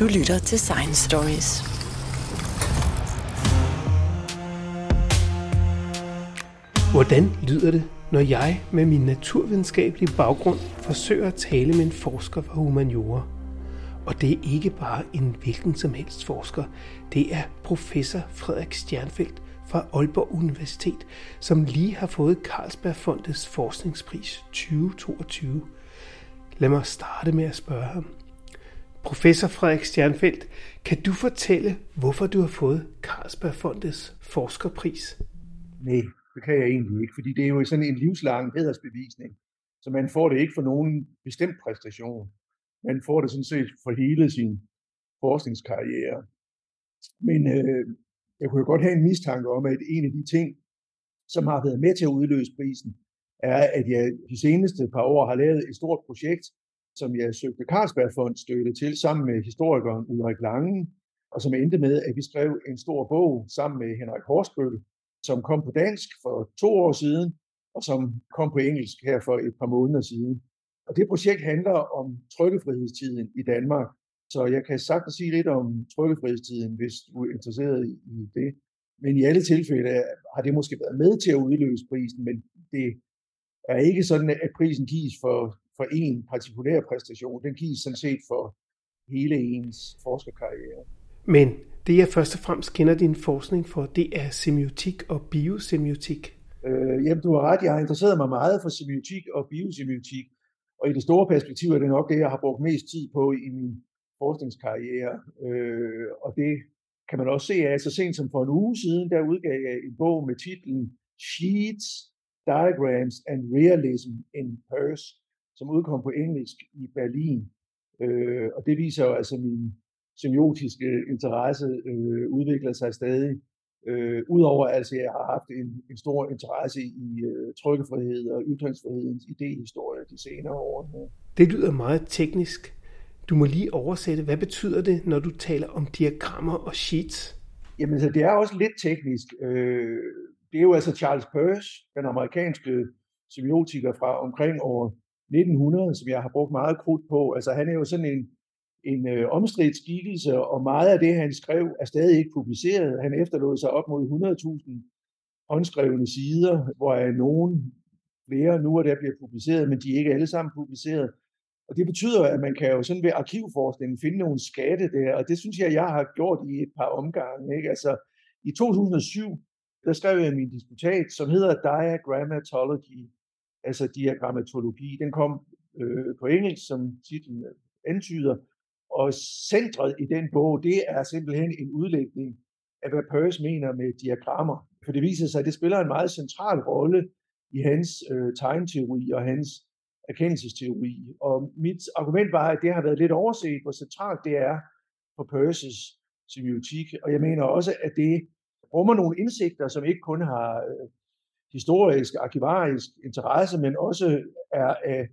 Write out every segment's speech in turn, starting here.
Du lytter til Science Stories. Hvordan lyder det, når jeg med min naturvidenskabelige baggrund forsøger at tale med en forsker fra humaniora? Og det er ikke bare en hvilken som helst forsker. Det er professor Frederik Stjernfeldt fra Aalborg Universitet, som lige har fået Carlsbergfondets forskningspris 2022. Lad mig starte med at spørge ham. Professor Frederik Stjernfeldt, kan du fortælle, hvorfor du har fået Carlsbergfondets forskerpris? Nej, det kan jeg egentlig ikke, fordi det er jo sådan en livslang hædersbevisning. Så man får det ikke for nogen bestemt præstation. Man får det sådan set for hele sin forskningskarriere. Men øh, jeg kunne jo godt have en mistanke om, at en af de ting, som har været med til at udløse prisen, er, at jeg de seneste par år har lavet et stort projekt, som jeg søgte Carlsbergfond støtte til sammen med historikeren Ulrik Lange, og som endte med, at vi skrev en stor bog sammen med Henrik Horsbøl, som kom på dansk for to år siden, og som kom på engelsk her for et par måneder siden. Og det projekt handler om trykkefrihedstiden i Danmark. Så jeg kan sagtens sige lidt om trykkefrihedstiden, hvis du er interesseret i det. Men i alle tilfælde har det måske været med til at udløse prisen, men det er ikke sådan, at prisen gives for, for en partikulær præstation. Den gives sådan set for hele ens forskerkarriere. Men det jeg først og fremmest kender din forskning for, det er semiotik og biosemiotik. Øh, jamen, du har ret. Jeg har interesseret mig meget for semiotik og biosemiotik. Og i det store perspektiv er det nok det, jeg har brugt mest tid på i min forskningskarriere. Øh, og det kan man også se af. Så sent som for en uge siden, der udgav jeg en bog med titlen Sheets, Diagrams and Realism in Purse, som udkom på engelsk i Berlin. Øh, og det viser jo altså min semiotiske interesse øh, udvikler sig stadig. Øh, Udover altså, at jeg har haft en, en stor interesse i øh, trykkefrihed og ytringsfrihedens idéhistorie de senere år. Det lyder meget teknisk. Du må lige oversætte, hvad betyder det, når du taler om diagrammer og sheets? Jamen, altså, det er også lidt teknisk. Øh, det er jo altså Charles Peirce, den amerikanske semiotiker fra omkring år 1900, som jeg har brugt meget krudt på. Altså, han er jo sådan en, en øh, omstridt skikkelse, og meget af det, han skrev, er stadig ikke publiceret. Han efterlod sig op mod 100.000 håndskrevne sider, hvor er nogen flere nu er der bliver publiceret, men de er ikke alle sammen publiceret. Og det betyder, at man kan jo sådan ved arkivforskningen finde nogle skatte der, og det synes jeg, jeg har gjort i et par omgange. Ikke? Altså, i 2007, der skrev jeg min disputat, som hedder Diagrammatology, altså diagrammatologi. Den kom øh, på engelsk, som titlen øh, antyder, og centret i den bog, det er simpelthen en udlægning af, hvad Peirce mener med diagrammer. For det viser sig, at det spiller en meget central rolle i hans øh, tegnteori og hans erkendelsesteori. Og mit argument var, at det har været lidt overset, hvor centralt det er for Peirces semiotik. Og jeg mener også, at det rummer nogle indsigter, som ikke kun har øh, historisk, arkivarisk interesse, men også er af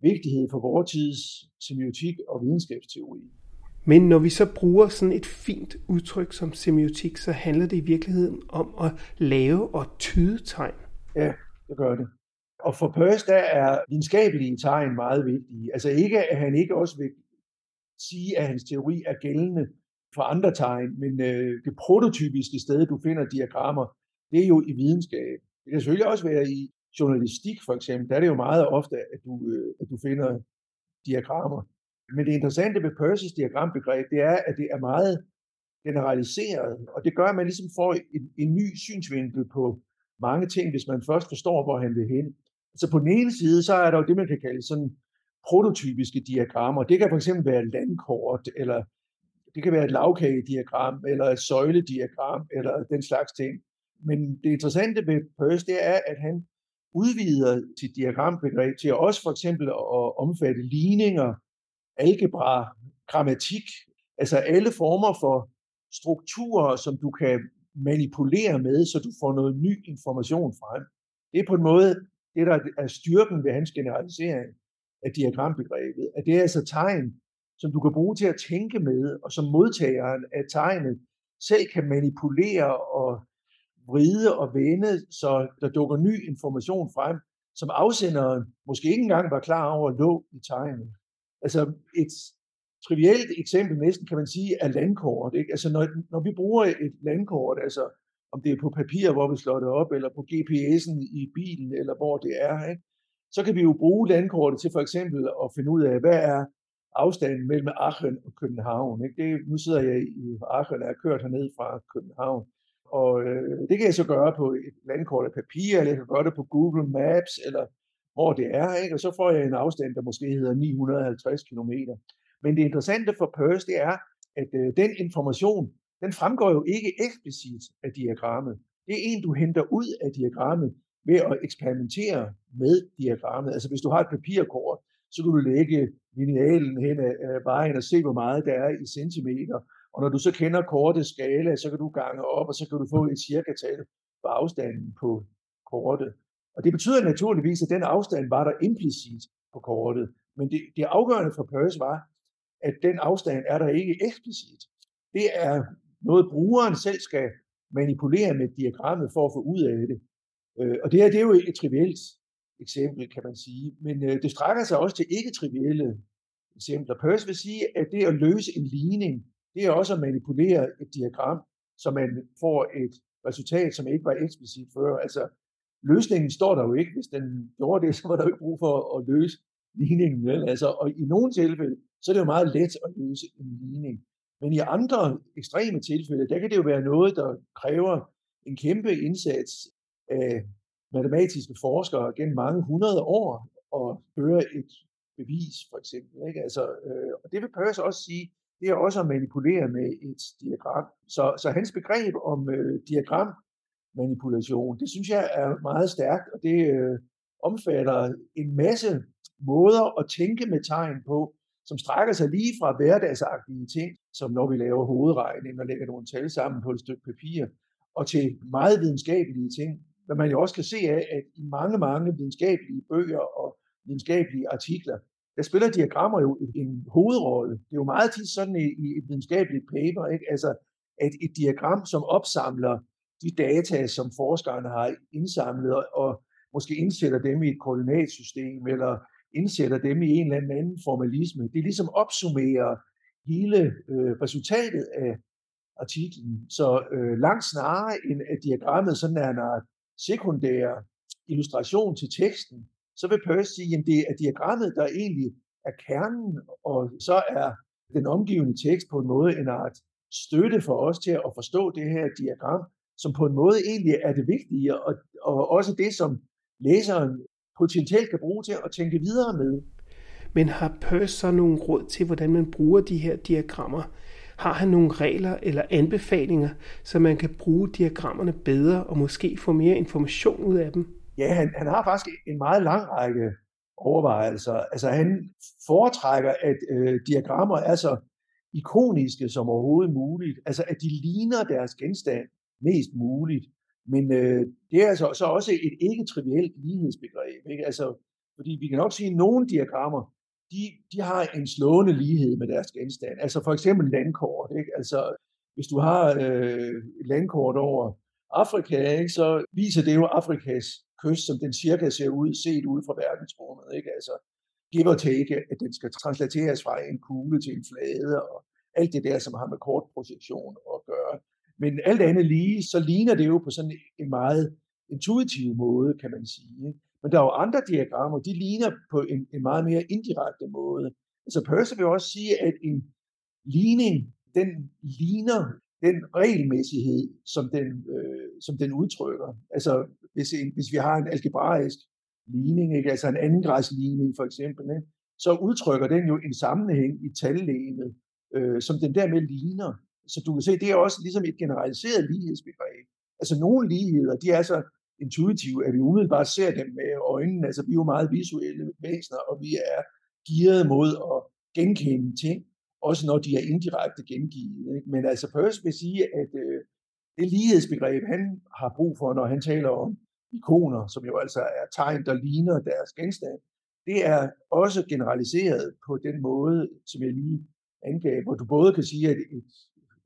vigtighed for vores tids semiotik og videnskabsteori. Men når vi så bruger sådan et fint udtryk som semiotik, så handler det i virkeligheden om at lave og tyde tegn. Ja, det gør det. Og for Peirce, der er videnskabelige tegn meget vigtige. Altså ikke, at han ikke også vil sige, at hans teori er gældende for andre tegn, men øh, det prototypiske sted, du finder diagrammer, det er jo i videnskab. Det kan selvfølgelig også være i journalistik for eksempel. Der er det jo meget ofte, at du, øh, at du finder diagrammer. Men det interessante ved Percy's diagrambegreb, det er, at det er meget generaliseret, og det gør, at man ligesom får en, en ny synsvinkel på mange ting, hvis man først forstår, hvor han vil hen. Så på den ene side, så er der jo det, man kan kalde sådan prototypiske diagrammer. Det kan for eksempel være et landkort, eller det kan være et lavkagediagram, eller et søjlediagram, eller den slags ting. Men det interessante ved Peirce, det er, at han udvider sit diagrambegreb til også for eksempel at omfatte ligninger, algebra, grammatik, altså alle former for strukturer, som du kan manipulere med, så du får noget ny information frem. Det er på en måde det, der er styrken ved hans generalisering af diagrambegrebet, at det er altså tegn, som du kan bruge til at tænke med, og som modtageren af tegnet selv kan manipulere og vride og vende, så der dukker ny information frem, som afsenderen måske ikke engang var klar over lå i tegnet. Altså et trivielt eksempel næsten, kan man sige, er landkort. Ikke? Altså når, når vi bruger et landkort, altså om det er på papir, hvor vi slår det op, eller på GPS'en i bilen, eller hvor det er, ikke? så kan vi jo bruge landkortet til for eksempel at finde ud af, hvad er afstanden mellem Aachen og København. Ikke? Det, nu sidder jeg i Aachen og er kørt herned fra København. Og øh, det kan jeg så gøre på et landkort af papir, eller jeg kan gøre det på Google Maps, eller hvor det er, ikke? og så får jeg en afstand, der måske hedder 950 km. Men det interessante for Perse, det er, at øh, den information, den fremgår jo ikke eksplicit af diagrammet. Det er en, du henter ud af diagrammet ved at eksperimentere med diagrammet. Altså hvis du har et papirkort, så kan du lægge linealen hen ad vejen og se, hvor meget der er i centimeter. Og når du så kender kortets skala, så kan du gange op, og så kan du få et cirka-tal for afstanden på kortet. Og det betyder naturligvis, at den afstand var der implicit på kortet. Men det, det afgørende for Peirce var, at den afstand er der ikke eksplicit. Det er noget, brugeren selv skal manipulere med diagrammet for at få ud af det. Øh, og det her det er jo et trivielt eksempel, kan man sige. Men øh, det strækker sig også til ikke-trivielle eksempler. Peirce vil sige, at det at løse en ligning, det er også at manipulere et diagram, så man får et resultat, som ikke var eksplicit før. Altså, løsningen står der jo ikke. Hvis den gjorde det, så var der jo ikke brug for at løse ligningen. Vel? Altså, og i nogle tilfælde, så er det jo meget let at løse en ligning. Men i andre ekstreme tilfælde, der kan det jo være noget, der kræver en kæmpe indsats af matematiske forskere gennem mange hundrede år at føre et bevis, for eksempel. Ikke? Altså, øh, og det vil Peirce også sige, det er også at manipulere med et diagram. Så, så hans begreb om øh, diagrammanipulation, det synes jeg er meget stærkt, og det øh, omfatter en masse måder at tænke med tegn på, som strækker sig lige fra hverdagsagtige ting, som når vi laver hovedregning og lægger nogle tal sammen på et stykke papir, og til meget videnskabelige ting, hvad man jo også kan se af, at i mange, mange videnskabelige bøger og videnskabelige artikler, der spiller diagrammer jo en hovedrolle. Det er jo meget tit sådan i, i et videnskabeligt paper, ikke? Altså, at et diagram, som opsamler de data, som forskerne har indsamlet, og måske indsætter dem i et koordinatsystem, eller indsætter dem i en eller anden formalisme, det ligesom opsummerer hele øh, resultatet af artiklen. Så øh, langt snarere end at diagrammet sådan er en sekundær illustration til teksten, så vil Peirce sige, at det er diagrammet, der egentlig er kernen, og så er den omgivende tekst på en måde en art støtte for os til at forstå det her diagram, som på en måde egentlig er det vigtige, og, og også det, som læseren potentielt kan bruge til at tænke videre med. Men har Peirce så nogle råd til, hvordan man bruger de her diagrammer? Har han nogle regler eller anbefalinger, så man kan bruge diagrammerne bedre og måske få mere information ud af dem? Ja, han, han har faktisk en meget lang række overvejelser. Altså han foretrækker, at øh, diagrammer er så ikoniske som overhovedet muligt. Altså at de ligner deres genstand mest muligt. Men øh, det er altså så også et ikke-trivielt lighedsbegreb. Ikke? Altså, fordi vi kan nok sige, at nogle diagrammer, de, de har en slående lighed med deres genstand. Altså for eksempel landkort. Ikke? Altså, hvis du har øh, et landkort over Afrika, ikke, så viser det jo Afrikas kyst, som den cirka ser ud, set ud fra verdensrummet. Ikke? Altså, give or take, at den skal translateres fra en kugle til en flade, og alt det der, som har med kortprojektion at gøre. Men alt andet lige, så ligner det jo på sådan en meget intuitiv måde, kan man sige. Ikke? Men der er jo andre diagrammer, de ligner på en, en meget mere indirekte måde. Altså Percy vil også sige, at en ligning, den ligner den regelmæssighed, som den, øh, som den udtrykker. Altså hvis, en, hvis vi har en algebraisk ligning, ikke? altså en andengradsligning for eksempel, ikke? så udtrykker den jo en sammenhæng i tallægemet, øh, som den dermed ligner. Så du kan se, det er også ligesom et generaliseret lighedsbegreb. Altså nogle ligheder, de er så intuitive, at vi umiddelbart ser dem med øjnene. Altså vi er jo meget visuelle væsener, og vi er gearet mod at genkende ting, også når de er indirekte gengivet. Ikke? Men altså Peirce vil sige, at øh, det lighedsbegreb, han har brug for, når han taler om ikoner, som jo altså er tegn, der ligner deres genstand, det er også generaliseret på den måde, som jeg lige angav, hvor du både kan sige, at et,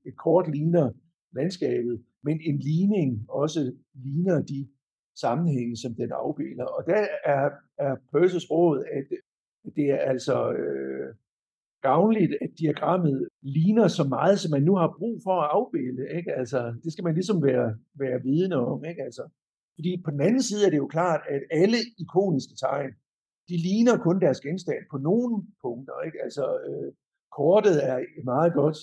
et kort ligner landskabet, men en ligning også ligner de sammenhænge, som den afbilder. Og der er, er Perses råd, at det er altså øh, gavnligt, at diagrammet ligner så meget, som man nu har brug for at afbilde. Ikke? Altså, det skal man ligesom være, være vidne om. Ikke? Altså, fordi på den anden side er det jo klart, at alle ikoniske tegn, de ligner kun deres genstand på nogle punkter. Ikke? Altså, øh, kortet er et meget godt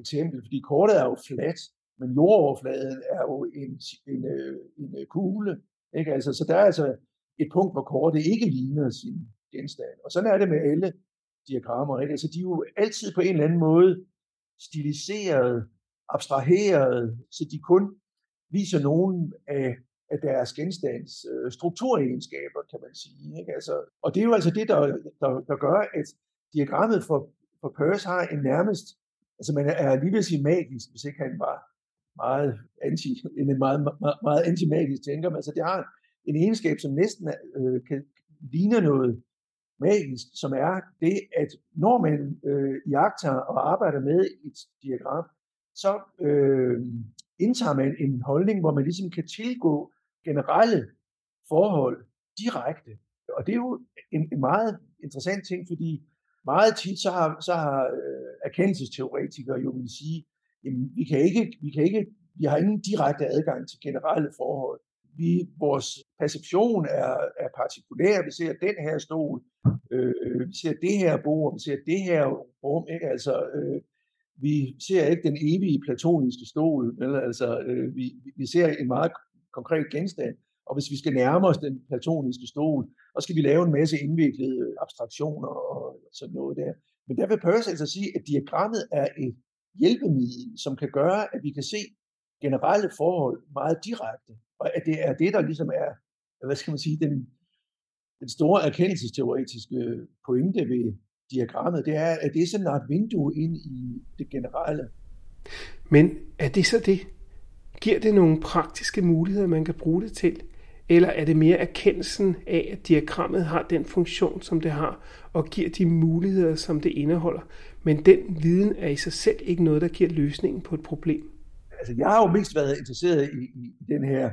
eksempel, fordi kortet er jo fladt, men jordoverfladen er jo en, en, øh, en, en kugle. Ikke? Altså, så der er altså et punkt, hvor kortet ikke ligner sin genstand. Og sådan er det med alle diagrammer. Ikke? Altså, de er jo altid på en eller anden måde stiliseret, abstraheret, så de kun viser nogen af, af deres genstands øh, strukturegenskaber, kan man sige. Ikke? Altså, og det er jo altså det, der, der, der gør, at diagrammet for, for Peirce har en nærmest, altså man er lige ved at sige magisk, hvis ikke han var meget anti, en meget, meget, meget anti-magisk tænker, men altså det har en egenskab, som næsten øh, kan, ligner noget magisk, som er det, at når man øh, jagter og arbejder med et diagram, så øh, indtager man en holdning, hvor man ligesom kan tilgå generelle forhold direkte. Og det er jo en, en meget interessant ting, fordi meget tit så har, så har øh, erkendelsesteoretikere jo vil sige, jamen, vi kan ikke, vi kan ikke, vi har ingen direkte adgang til generelle forhold vi, vores perception er, er partikulær. Vi ser den her stol, øh, vi ser det her bord, vi ser det her rum. Ikke? Altså, øh, vi ser ikke den evige platoniske stol, eller, altså, øh, vi, vi ser en meget konkret genstand. Og hvis vi skal nærme os den platoniske stol, så skal vi lave en masse indviklede abstraktioner og sådan noget der. Men der vil Peirce altså sige, at diagrammet er et hjælpemiddel, som kan gøre, at vi kan se generelle forhold meget direkte. Og at det er det, der ligesom er, hvad skal man sige, den, den store erkendelsesteoretiske pointe ved diagrammet, det er, at det er sådan et vindue ind i det generelle. Men er det så det? Giver det nogle praktiske muligheder, man kan bruge det til? Eller er det mere erkendelsen af, at diagrammet har den funktion, som det har, og giver de muligheder, som det indeholder? Men den viden er i sig selv ikke noget, der giver løsningen på et problem. Altså, jeg har jo mest været interesseret i, i den her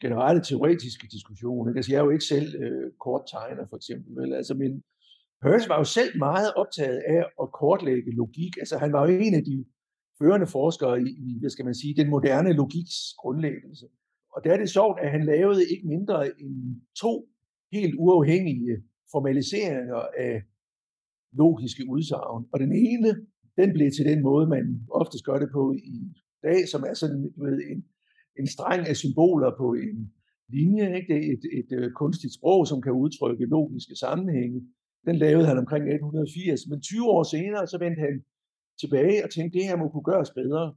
generelle teoretiske diskussion. Ikke? Altså, jeg er jo ikke selv øh, korttegner, for eksempel. Vel? Altså, min Peirce var jo selv meget optaget af at kortlægge logik. Altså, han var jo en af de førende forskere i, i hvad skal man sige, den moderne logiks grundlæggelse. Og der er det sjovt, at han lavede ikke mindre end to helt uafhængige formaliseringer af logiske udsagn. Og den ene, den blev til den måde, man oftest gør det på i dag, som er sådan du ved, en, en streng af symboler på en linje. Ikke? Det er et, et, et kunstigt sprog, som kan udtrykke logiske sammenhænge. Den lavede han omkring 1880, men 20 år senere, så vendte han tilbage og tænkte, det her må kunne gøres bedre.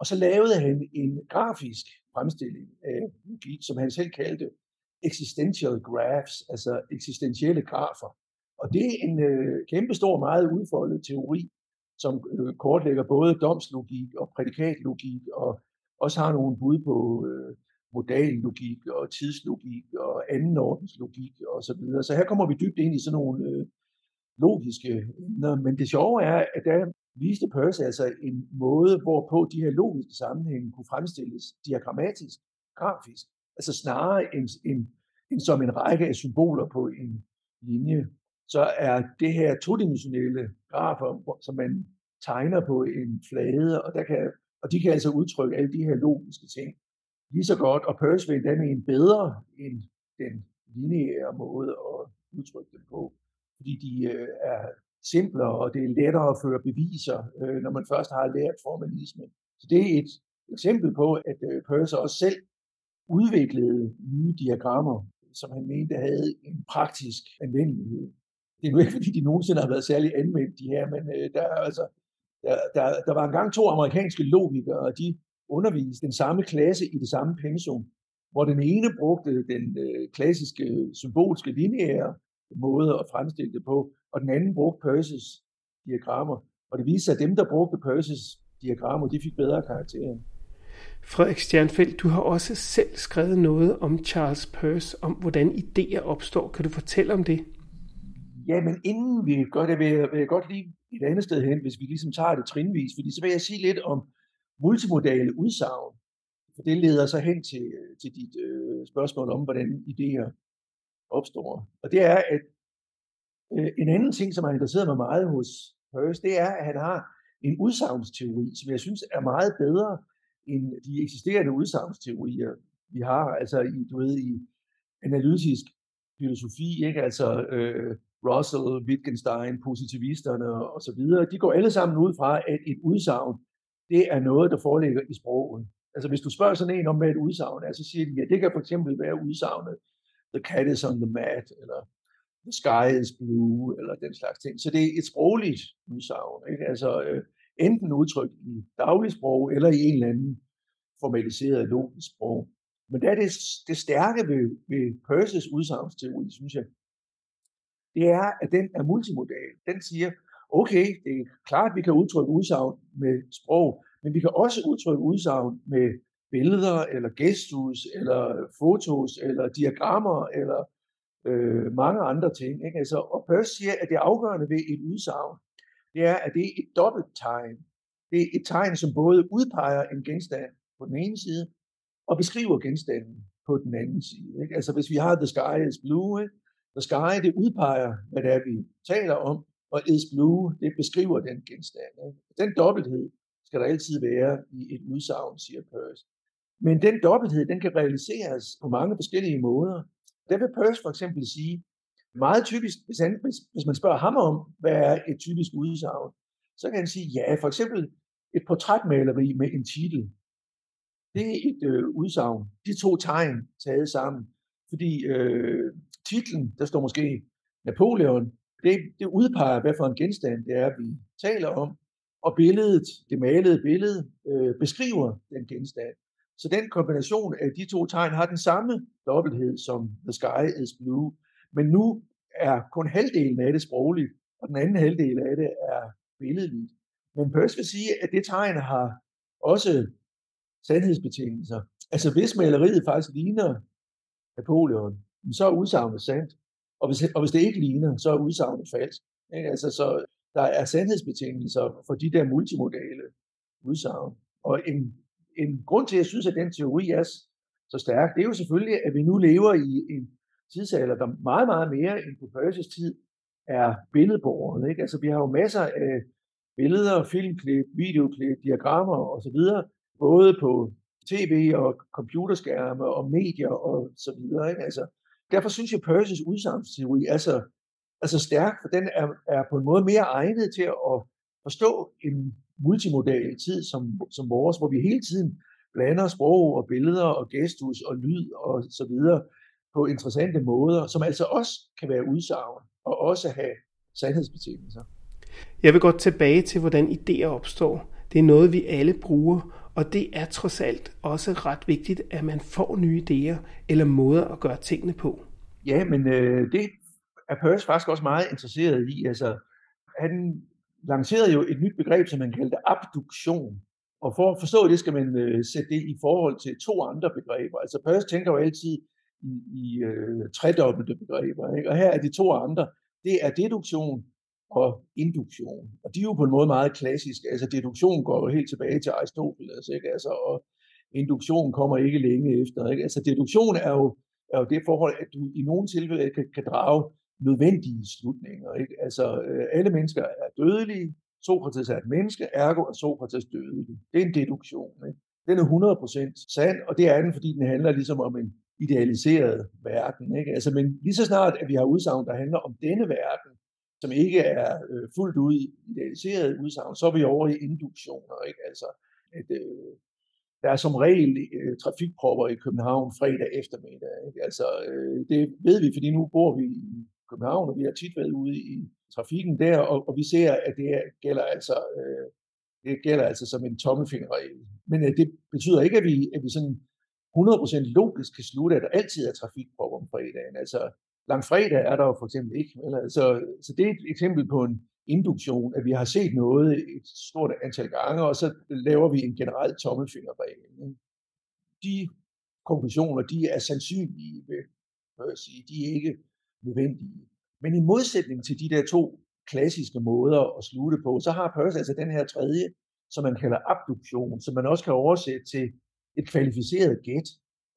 Og så lavede han en grafisk fremstilling af logik, som han selv kaldte existential graphs, altså eksistentielle grafer. Og det er en øh, kæmpestor, meget udfoldet teori, som øh, kortlægger både domslogik og prædikatlogik og også har nogle bud på øh, modallogik og tidslogik og anden ordens logik og så videre. Så her kommer vi dybt ind i sådan nogle øh, logiske emner. Men det sjove er, at der viste Peirce altså en måde, hvorpå de her logiske sammenhænge kunne fremstilles diagrammatisk, grafisk. Altså snarere end, end, end som en række af symboler på en linje. Så er det her todimensionelle grafer, som man tegner på en flade, og der kan og de kan altså udtrykke alle de her logiske ting lige så godt, og Peirce den er en bedre end den lineære måde at udtrykke dem på. Fordi de øh, er simplere, og det er lettere at føre beviser, øh, når man først har lært formalismen. Så det er et eksempel på, at øh, Peirce også selv udviklede nye diagrammer, som han mente havde en praktisk anvendelighed. Det er nu ikke, fordi de nogensinde har været særlig anvendt, de her, men øh, der er altså der, der, der var engang to amerikanske logikere, og de underviste den samme klasse i det samme pensum, hvor den ene brugte den øh, klassiske symbolske lineære måde at fremstille det på, og den anden brugte Peirces diagrammer. Og det viste sig, at dem, der brugte Peirces diagrammer, de fik bedre karakterer. Frederik Stjernfeldt, du har også selv skrevet noget om Charles Peirce, om hvordan idéer opstår. Kan du fortælle om det? Ja, men inden vi gør det, vil jeg, vil jeg godt lige et andet sted hen, hvis vi ligesom tager det trinvis, fordi så vil jeg sige lidt om multimodale udsagn, for det leder så hen til, til dit øh, spørgsmål om, hvordan idéer opstår. Og det er, at Øh, en anden ting, som har interesseret mig meget hos Peirce, det er, at han har en udsagnsteori, som jeg synes er meget bedre end de eksisterende udsagnsteorier, vi har, altså i, du ved, i analytisk filosofi, ikke? altså øh, Russell, Wittgenstein, positivisterne og så videre, de går alle sammen ud fra, at et udsagn, det er noget, der foreligger i sproget. Altså hvis du spørger sådan en om, hvad et udsagn er, så siger de, ja, det kan for eksempel være udsagnet, the cat is on the mat, eller the sky is blue, eller den slags ting. Så det er et sprogligt udsagn, ikke? Altså øh, enten udtrykt i dagligsprog, eller i en eller anden formaliseret logisk sprog. Men det er det, det stærke ved, ved Peirces udsagnsteori, synes jeg, det er, at den er multimodal. Den siger, okay, det er klart, at vi kan udtrykke udsagn med sprog, men vi kan også udtrykke udsagn med billeder, eller gestus, eller fotos, eller diagrammer, eller øh, mange andre ting. Ikke? Altså, og Peirce siger, at det afgørende ved et udsagn, det er, at det er et dobbelt tegn. Det er et tegn, som både udpeger en genstand på den ene side, og beskriver genstanden på den anden side. Ikke? Altså hvis vi har the sky is blue, ikke? The sky det udpeger, hvad det er, vi taler om, og is blue, det beskriver den genstand. Ikke? Den dobbelthed skal der altid være i et udsagn, siger Peirce. Men den dobbelthed, den kan realiseres på mange forskellige måder. Der vil Peirce for eksempel sige, meget typisk, hvis, han, hvis, hvis man spørger ham om, hvad er et typisk udsagn, så kan han sige, ja, for eksempel et portrætmaleri med en titel. Det er et øh, udsagn. De to tegn taget sammen. Fordi øh, titlen, der står måske Napoleon, det, det udpeger, hvad for en genstand det er, vi taler om. Og billedet, det malede billede, øh, beskriver den genstand. Så den kombination af de to tegn har den samme dobbelthed som The Sky is Blue. Men nu er kun halvdelen af det sprogligt, og den anden halvdel af det er billedligt. Men Peirce vil sige, at det tegn har også sandhedsbetingelser. Altså hvis maleriet faktisk ligner Napoleon, så er udsagnet sandt. Og hvis, og hvis det ikke ligner, så er udsagnet falsk. Ikke? Altså, så der er sandhedsbetingelser for de der multimodale udsagn. Og en, en grund til, at jeg synes, at den teori er så stærk, det er jo selvfølgelig, at vi nu lever i en tidsalder, der meget, meget mere end på Perses tid er billedbordet. Ikke? Altså, vi har jo masser af billeder, filmklip, videoklip, diagrammer osv., både på tv og computerskærme og medier og så videre. Ikke? Altså, derfor synes jeg, Perses udsagnsteori er så, er så stærk, for den er, er på en måde mere egnet til at forstå en multimodal tid som, som vores, hvor vi hele tiden blander sprog og billeder og gestus og lyd og så videre på interessante måder, som altså også kan være udsagn og også have sandhedsbetingelser. Jeg vil godt tilbage til, hvordan idéer opstår. Det er noget, vi alle bruger, og det er trods alt også ret vigtigt, at man får nye idéer eller måder at gøre tingene på. Ja, men øh, det er Peirce faktisk også meget interesseret i. Altså, han lancerede jo et nyt begreb, som han kaldte abduktion. Og for at forstå det, skal man øh, sætte det i forhold til to andre begreber. Altså Peirce tænker jo altid i, i øh, tredobbelte begreber. Ikke? Og her er de to andre. Det er deduktion og induktion. Og de er jo på en måde meget klassiske. Altså deduktion går jo helt tilbage til Aristoteles, ikke? Altså, og induktion kommer ikke længe efter. Ikke? Altså deduktion er jo, er jo det forhold, at du i nogle tilfælde kan, kan drage nødvendige slutninger. Ikke? Altså øh, alle mennesker er dødelige, Sokrates er et menneske, ergo er Sokrates dødelig. Det er en deduktion. Ikke? Den er 100% sand, og det er den, fordi den handler ligesom om en idealiseret verden. Ikke? Altså, men lige så snart, at vi har udsagn, der handler om denne verden, som ikke er øh, fuldt ud idealiseret udsagn, så er vi over i induktioner. Ikke? Altså, at, øh, der er som regel øh, trafikpropper i København fredag eftermiddag. Ikke? Altså, øh, det ved vi, fordi nu bor vi i København, og vi har tit været ude i trafikken der, og, og vi ser, at det gælder altså, øh, det gælder altså som en tommelfingerregel. Men øh, det betyder ikke, at vi, at vi sådan 100% logisk kan slutte, at der altid er trafikpropper om fredagen. Altså, Langfredag er der jo for eksempel ikke. Eller, så, så det er et eksempel på en induktion, at vi har set noget et stort antal gange, og så laver vi en generel tommelfingerregel. De konklusioner, de er sandsynlige, vil jeg sige. De er ikke nødvendige. Men i modsætning til de der to klassiske måder at slutte på, så har Peirce altså den her tredje, som man kalder abduktion, som man også kan oversætte til et kvalificeret gæt,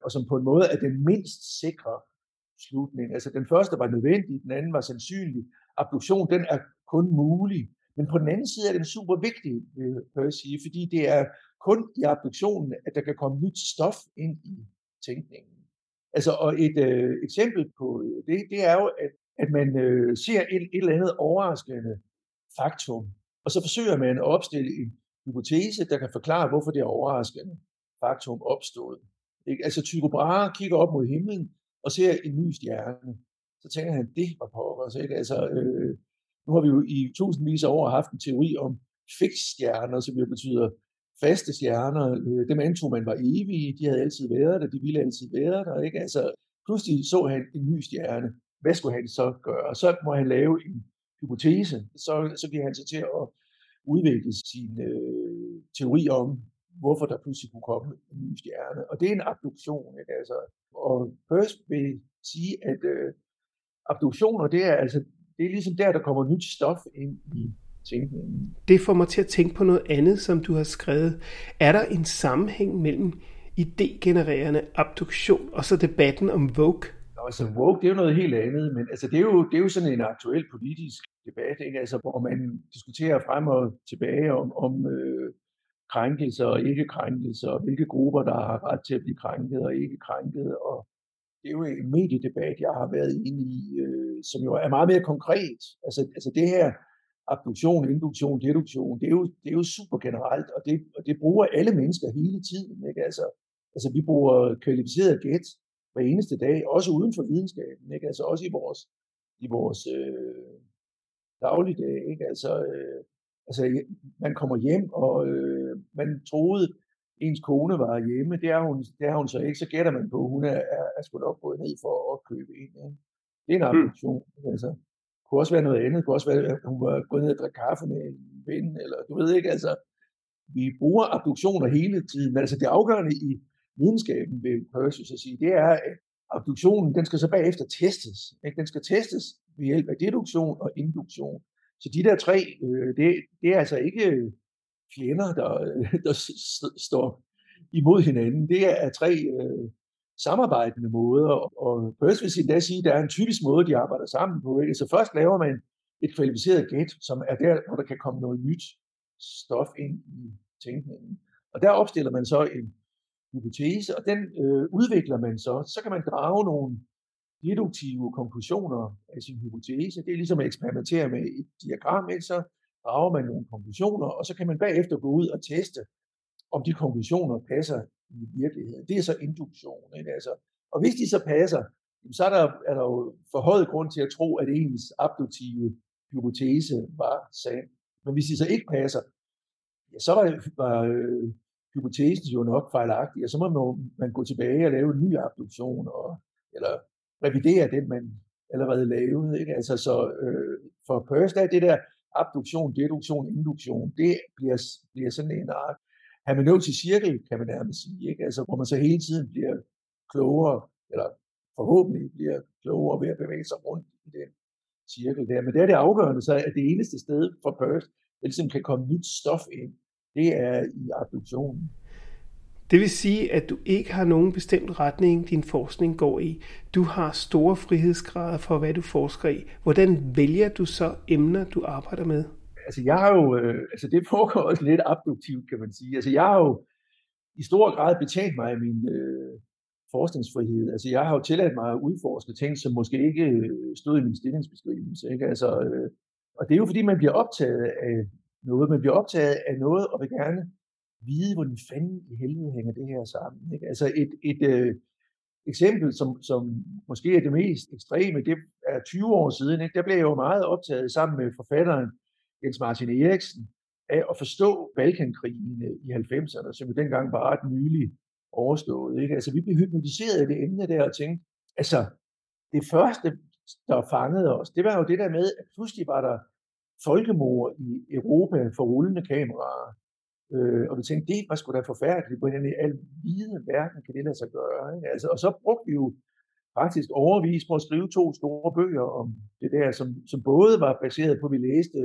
og som på en måde er den mindst sikre slutning. Altså den første var nødvendig, den anden var sandsynlig. abduktion den er kun mulig. Men på den anden side er den super vigtig, vil jeg sige, fordi det er kun i abduktionen, at der kan komme nyt stof ind i tænkningen. Altså, og et øh, eksempel på det, det er jo, at, at man øh, ser et, et eller andet overraskende faktum, og så forsøger man at opstille en hypotese, der kan forklare, hvorfor det overraskende faktum opstod. Ikke? Altså Tycho Brahe kigger op mod himlen og ser en ny stjerne. Så tænker han, det var pokkers. Ikke? Altså, øh, nu har vi jo i tusindvis af år haft en teori om fiksstjerner, som jo betyder faste stjerner. Øh, dem antog man var evige, de havde altid været der, de ville altid være der. Ikke? Altså, pludselig så han en ny stjerne. Hvad skulle han så gøre? Så må han lave en hypotese. Så, så bliver han så til at udvikle sin øh, teori om, hvorfor der pludselig kunne komme en ny stjerne. Og det er en abduktion. Ikke? Altså, og først vil sige, at øh, abduktioner, det er altså det er ligesom der, der kommer nyt stof ind i tænkningen. Det får mig til at tænke på noget andet, som du har skrevet. Er der en sammenhæng mellem idégenererende abduktion og så debatten om Vogue? Nå, altså Vogue, det er jo noget helt andet, men altså, det, er jo, det er jo sådan en aktuel politisk debat, ikke? Altså, hvor man diskuterer frem og tilbage om, om øh, krænkelser og ikke krænkelser, og hvilke grupper, der har ret til at blive krænket og ikke krænket, og det er jo en mediedebat, jeg har været inde i, øh, som jo er meget mere konkret. Altså, altså det her abduktion, induktion, deduktion, det er jo, det er jo super generelt, og det, og det bruger alle mennesker hele tiden. Ikke? Altså, altså vi bruger kvalificeret gæt hver eneste dag, også uden for videnskaben, ikke? Altså også i vores, i vores øh, dagligdag. Ikke? Altså, øh, altså, man kommer hjem, og øh, man troede, ens kone var hjemme. Det er hun, det er hun så ikke. Så gætter man på, at hun er, er, er sgu nok gået ned for at købe ind. Ikke? Det er en abduktion. Mm. Altså, det kunne også være noget andet. Det kunne også være, at hun var gået ned og drikke kaffe med en ven, eller du ved ikke, altså, vi bruger abduktioner hele tiden, men altså det afgørende i videnskaben ved Perseus at sige, det er, at abduktionen, den skal så bagefter testes. Ikke? Den skal testes ved hjælp af deduktion og induktion. Så de der tre, øh, det, det er altså ikke øh, fjender, der, der står imod hinanden. Det er tre øh, samarbejdende måder, og først vil jeg sige, at der er en typisk måde, de arbejder sammen på. Ikke? Så først laver man et kvalificeret gæt, som er der, hvor der kan komme noget nyt stof ind i tænkningen. Og der opstiller man så en hypotese, og den øh, udvikler man så. Så kan man drage nogle deduktive konklusioner af sin hypotese. Det er ligesom at eksperimentere med et diagram, ikke? så drager man nogle konklusioner, og så kan man bagefter gå ud og teste, om de konklusioner passer i virkeligheden. Det er så induktion. Ikke? Altså, og hvis de så passer, så er der, er der jo forhøjet grund til at tro, at ens abduktive hypotese var sand. Men hvis de så ikke passer, ja, så var, var øh, hypotesen jo nok fejlagtig, og så må man, man gå tilbage og lave en ny abduktion, og, eller revidere den, man allerede lavede. Ikke? Altså, så øh, for Peirce, der er det der abduktion, deduktion, induktion, det bliver, bliver sådan en art hermeneutisk cirkel, kan man nærmest sige, ikke? Altså, hvor man så hele tiden bliver klogere, eller forhåbentlig bliver klogere ved at bevæge sig rundt i den cirkel der. Men det er det afgørende, så at det eneste sted for Perth, der ligesom kan komme nyt stof ind, det er i abduktionen. Det vil sige, at du ikke har nogen bestemt retning, din forskning går i. Du har store frihedsgrader for, hvad du forsker i. Hvordan vælger du så emner, du arbejder med? Altså, jeg har jo, øh, altså det foregår også lidt abduktivt, kan man sige. Altså, jeg har jo i stor grad betjent mig af min øh, forskningsfrihed. Altså, jeg har jo tilladt mig at udforske ting, som måske ikke øh, stod i min stillingsbeskrivelse. Ikke? Altså, øh, og det er jo fordi, man bliver optaget af noget. Man bliver optaget af noget, og vil gerne vide, hvordan fanden i helvede hænger det her sammen. Ikke? Altså et, et øh, eksempel, som, som måske er det mest ekstreme, det er 20 år siden. Ikke? Der blev jeg jo meget optaget sammen med forfatteren Jens Martin Eriksen af at forstå Balkankrigen øh, i 90'erne, som jo dengang var ret nylig overstået. Ikke? Altså vi blev hypnotiseret af det emne der og tænkte, altså det første, der fangede os, det var jo det der med, at pludselig var der folkemord i Europa for rullende kameraer. Øh, og vi tænkte, det var sgu da forfærdeligt, hvordan i al vide verden kan det lade sig gøre. Ikke? Altså, og så brugte vi jo faktisk overvis på at skrive to store bøger om det der, som, som både var baseret på, at vi læste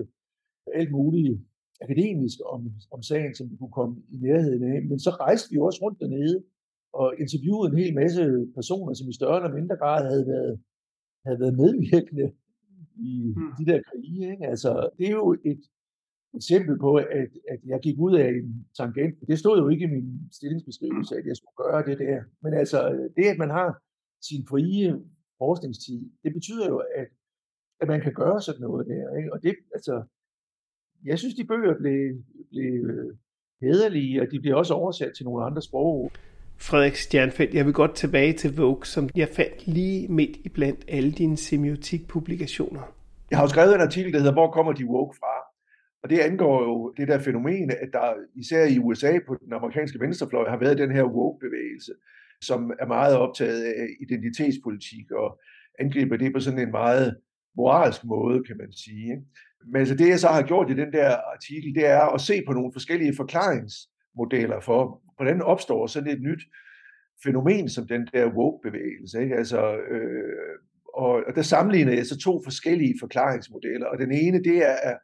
alt muligt akademisk om, om sagen, som vi kunne komme i nærheden af. Men så rejste vi også rundt dernede og interviewede en hel masse personer, som i større eller mindre grad havde været, havde været medvirkende i mm. de der krige. Ikke? Altså, det er jo et eksempel på, at, at jeg gik ud af en tangent. Det stod jo ikke i min stillingsbeskrivelse, at jeg skulle gøre det der. Men altså, det at man har sin frie forskningstid, det betyder jo, at, at man kan gøre sådan noget der. Ikke? Og det, altså, jeg synes, de bøger blev, blev hederlige, og de bliver også oversat til nogle andre sprog. Frederik Stjernfeldt, jeg vil godt tilbage til Vogue, som jeg fandt lige midt i blandt alle dine semiotik-publikationer. Jeg har jo skrevet en artikel, der hedder, hvor kommer de woke fra? Og det angår jo det der fænomen, at der især i USA på den amerikanske venstrefløj har været den her woke-bevægelse, som er meget optaget af identitetspolitik og angriber det på sådan en meget moralsk måde, kan man sige. Men altså det, jeg så har gjort i den der artikel, det er at se på nogle forskellige forklaringsmodeller for, hvordan opstår sådan et nyt fænomen som den der woke-bevægelse. Ikke? Altså, øh, og, og der sammenligner jeg så to forskellige forklaringsmodeller, og den ene, det er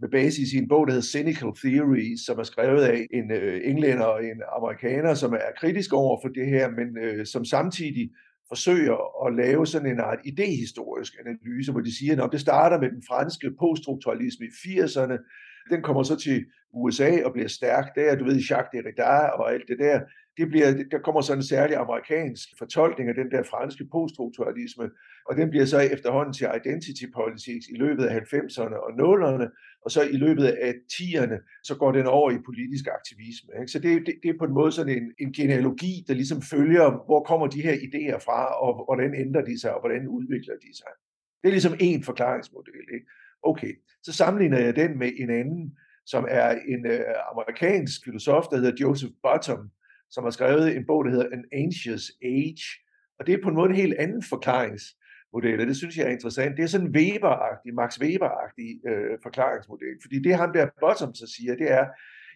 med basis i en bog, der hedder Cynical Theories, som er skrevet af en øh, englænder og en amerikaner, som er kritisk over for det her, men øh, som samtidig forsøger at lave sådan en art idehistorisk analyse, hvor de siger, at det starter med den franske poststrukturalisme i 80'erne, den kommer så til USA og bliver stærk der, du ved, Jacques Derrida og alt det der. Det bliver, der kommer så en særlig amerikansk fortolkning af den der franske poststrukturalisme, og den bliver så efterhånden til identity politics i løbet af 90'erne og 0'erne, og så i løbet af 10'erne, så går den over i politisk aktivisme. Ikke? Så det, det, det er på en måde sådan en, en genealogi, der ligesom følger, hvor kommer de her idéer fra, og hvordan ændrer de sig, og hvordan udvikler de sig. Det er ligesom en forklaringsmodel. Ikke? Okay, så sammenligner jeg den med en anden, som er en øh, amerikansk filosof, der hedder Joseph Bottom, som har skrevet en bog, der hedder An Anxious Age. Og det er på en måde en helt anden forklaringsmodel, og det synes jeg er interessant. Det er sådan en Weber-agtig, Max Weber-agtig øh, forklaringsmodel, fordi det ham der Bottom så siger, det er,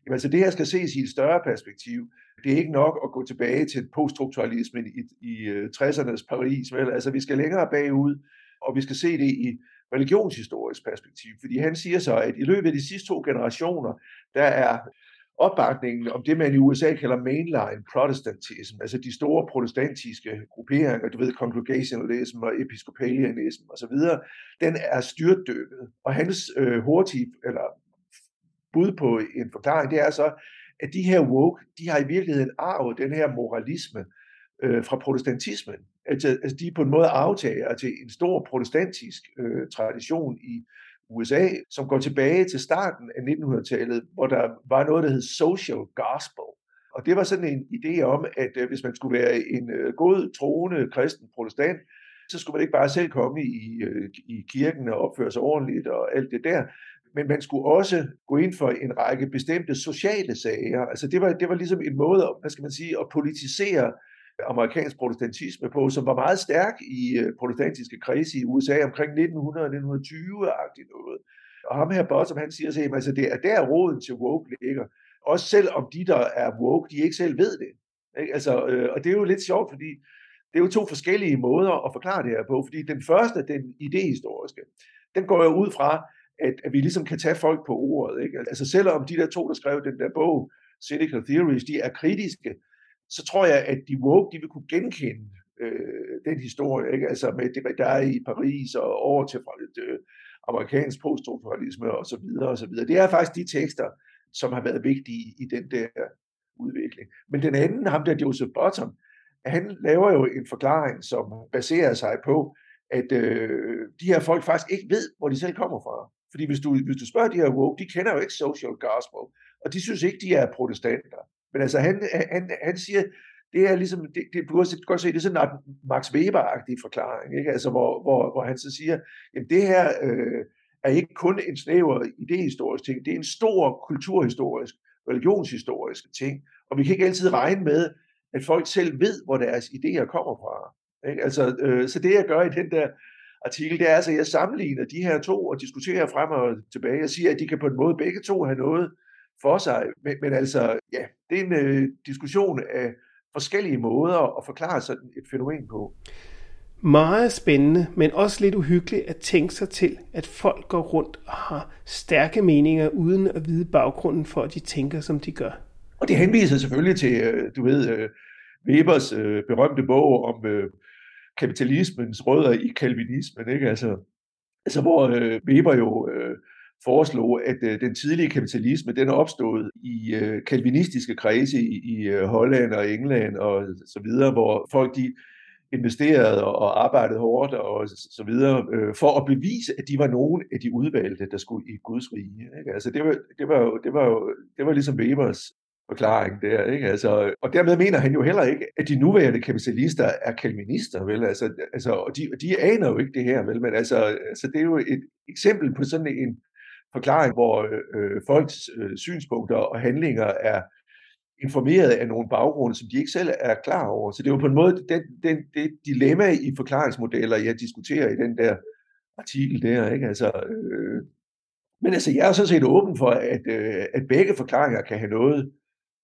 jamen altså det her skal ses i et større perspektiv. Det er ikke nok at gå tilbage til poststrukturalismen i, i øh, 60'ernes Paris, vel? Altså vi skal længere bagud, og vi skal se det i religionshistorisk perspektiv, fordi han siger så, at i løbet af de sidste to generationer, der er opbakningen om det, man i USA kalder mainline protestantism, altså de store protestantiske grupperinger, du ved, congregationalism og episcopalianism osv., den er styrtdykket. Og hans øh, hurtige, eller bud på en forklaring, det er så, at de her woke, de har i virkeligheden arvet den her moralisme øh, fra protestantismen. Altså, altså de er på en måde aftager til en stor protestantisk øh, tradition i USA, som går tilbage til starten af 1900-tallet, hvor der var noget, der hed social gospel. Og det var sådan en idé om, at øh, hvis man skulle være en øh, god, troende kristen protestant, så skulle man ikke bare selv komme i, øh, i kirken og opføre sig ordentligt og alt det der, men man skulle også gå ind for en række bestemte sociale sager. Altså det var, det var ligesom en måde, hvad skal man sige, at politisere amerikansk protestantisme på, som var meget stærk i øh, protestantiske kredse i USA omkring 1900-1920-agtigt noget. Og ham her Bottom, han siger sig, ham, altså, det er der roden til woke ligger. Også selvom de, der er woke, de ikke selv ved det. Ikke? Altså, øh, og det er jo lidt sjovt, fordi det er jo to forskellige måder at forklare det her på. Fordi den første, den idehistoriske, den går jo ud fra, at, at vi ligesom kan tage folk på ordet. Ikke? Altså selvom de der to, der skrev den der bog, Cynical Theories, de er kritiske så tror jeg, at de woke, de vil kunne genkende øh, den historie, ikke? altså med det, der er i Paris og over til øh, amerikansk poststrukturalisme og så videre og så videre. Det er faktisk de tekster, som har været vigtige i den der udvikling. Men den anden, ham der Joseph Bottom, han laver jo en forklaring, som baserer sig på, at øh, de her folk faktisk ikke ved, hvor de selv kommer fra. Fordi hvis du, hvis du spørger de her woke, de kender jo ikke social gospel, og de synes ikke, de er protestanter. Men altså, han, han, han siger, det er ligesom, det, det, du kan godt se, det er sådan en Max Weber-agtig forklaring, ikke? Altså, hvor, hvor, hvor han så siger, jamen det her øh, er ikke kun en snæver idehistorisk ting, det er en stor kulturhistorisk, religionshistorisk ting, og vi kan ikke altid regne med, at folk selv ved, hvor deres idéer kommer fra. Ikke? Altså, øh, så det jeg gør i den der artikel, det er altså, at jeg sammenligner de her to og diskuterer frem og tilbage. Jeg siger, at de kan på en måde begge to have noget for sig. Men, men altså, ja, det er en øh, diskussion af forskellige måder at forklare sådan et fænomen på. Meget spændende, men også lidt uhyggeligt at tænke sig til, at folk går rundt og har stærke meninger, uden at vide baggrunden for, at de tænker, som de gør. Og det henviser selvfølgelig til, øh, du ved, øh, Webers øh, berømte bog om kapitalismens rødder i kalvinismen. Ikke? Altså, Altså hvor Weber jo øh, foreslog, at øh, den tidlige kapitalisme, den er opstået i øh, kalvinistiske kredse i, i øh, Holland og England og så videre, hvor folk de investerede og arbejdede hårdt og så videre, øh, for at bevise, at de var nogen af de udvalgte, der skulle i Guds rige. Ikke? Altså det var, det var, jo, det var jo, det var ligesom Webers forklaring der, ikke? Altså, og dermed mener han jo heller ikke, at de nuværende kapitalister er kalvinister, vel? Altså, altså og de, de aner jo ikke det her, vel? Men altså, altså, det er jo et eksempel på sådan en forklaring, hvor øh, øh, folks øh, synspunkter og handlinger er informeret af nogle baggrunde, som de ikke selv er klar over. Så det er jo på en måde den, den, det dilemma i forklaringsmodeller, jeg diskuterer i den der artikel der. Ikke? Altså, øh, men altså, jeg er sådan set åben for, at, øh, at begge forklaringer kan have noget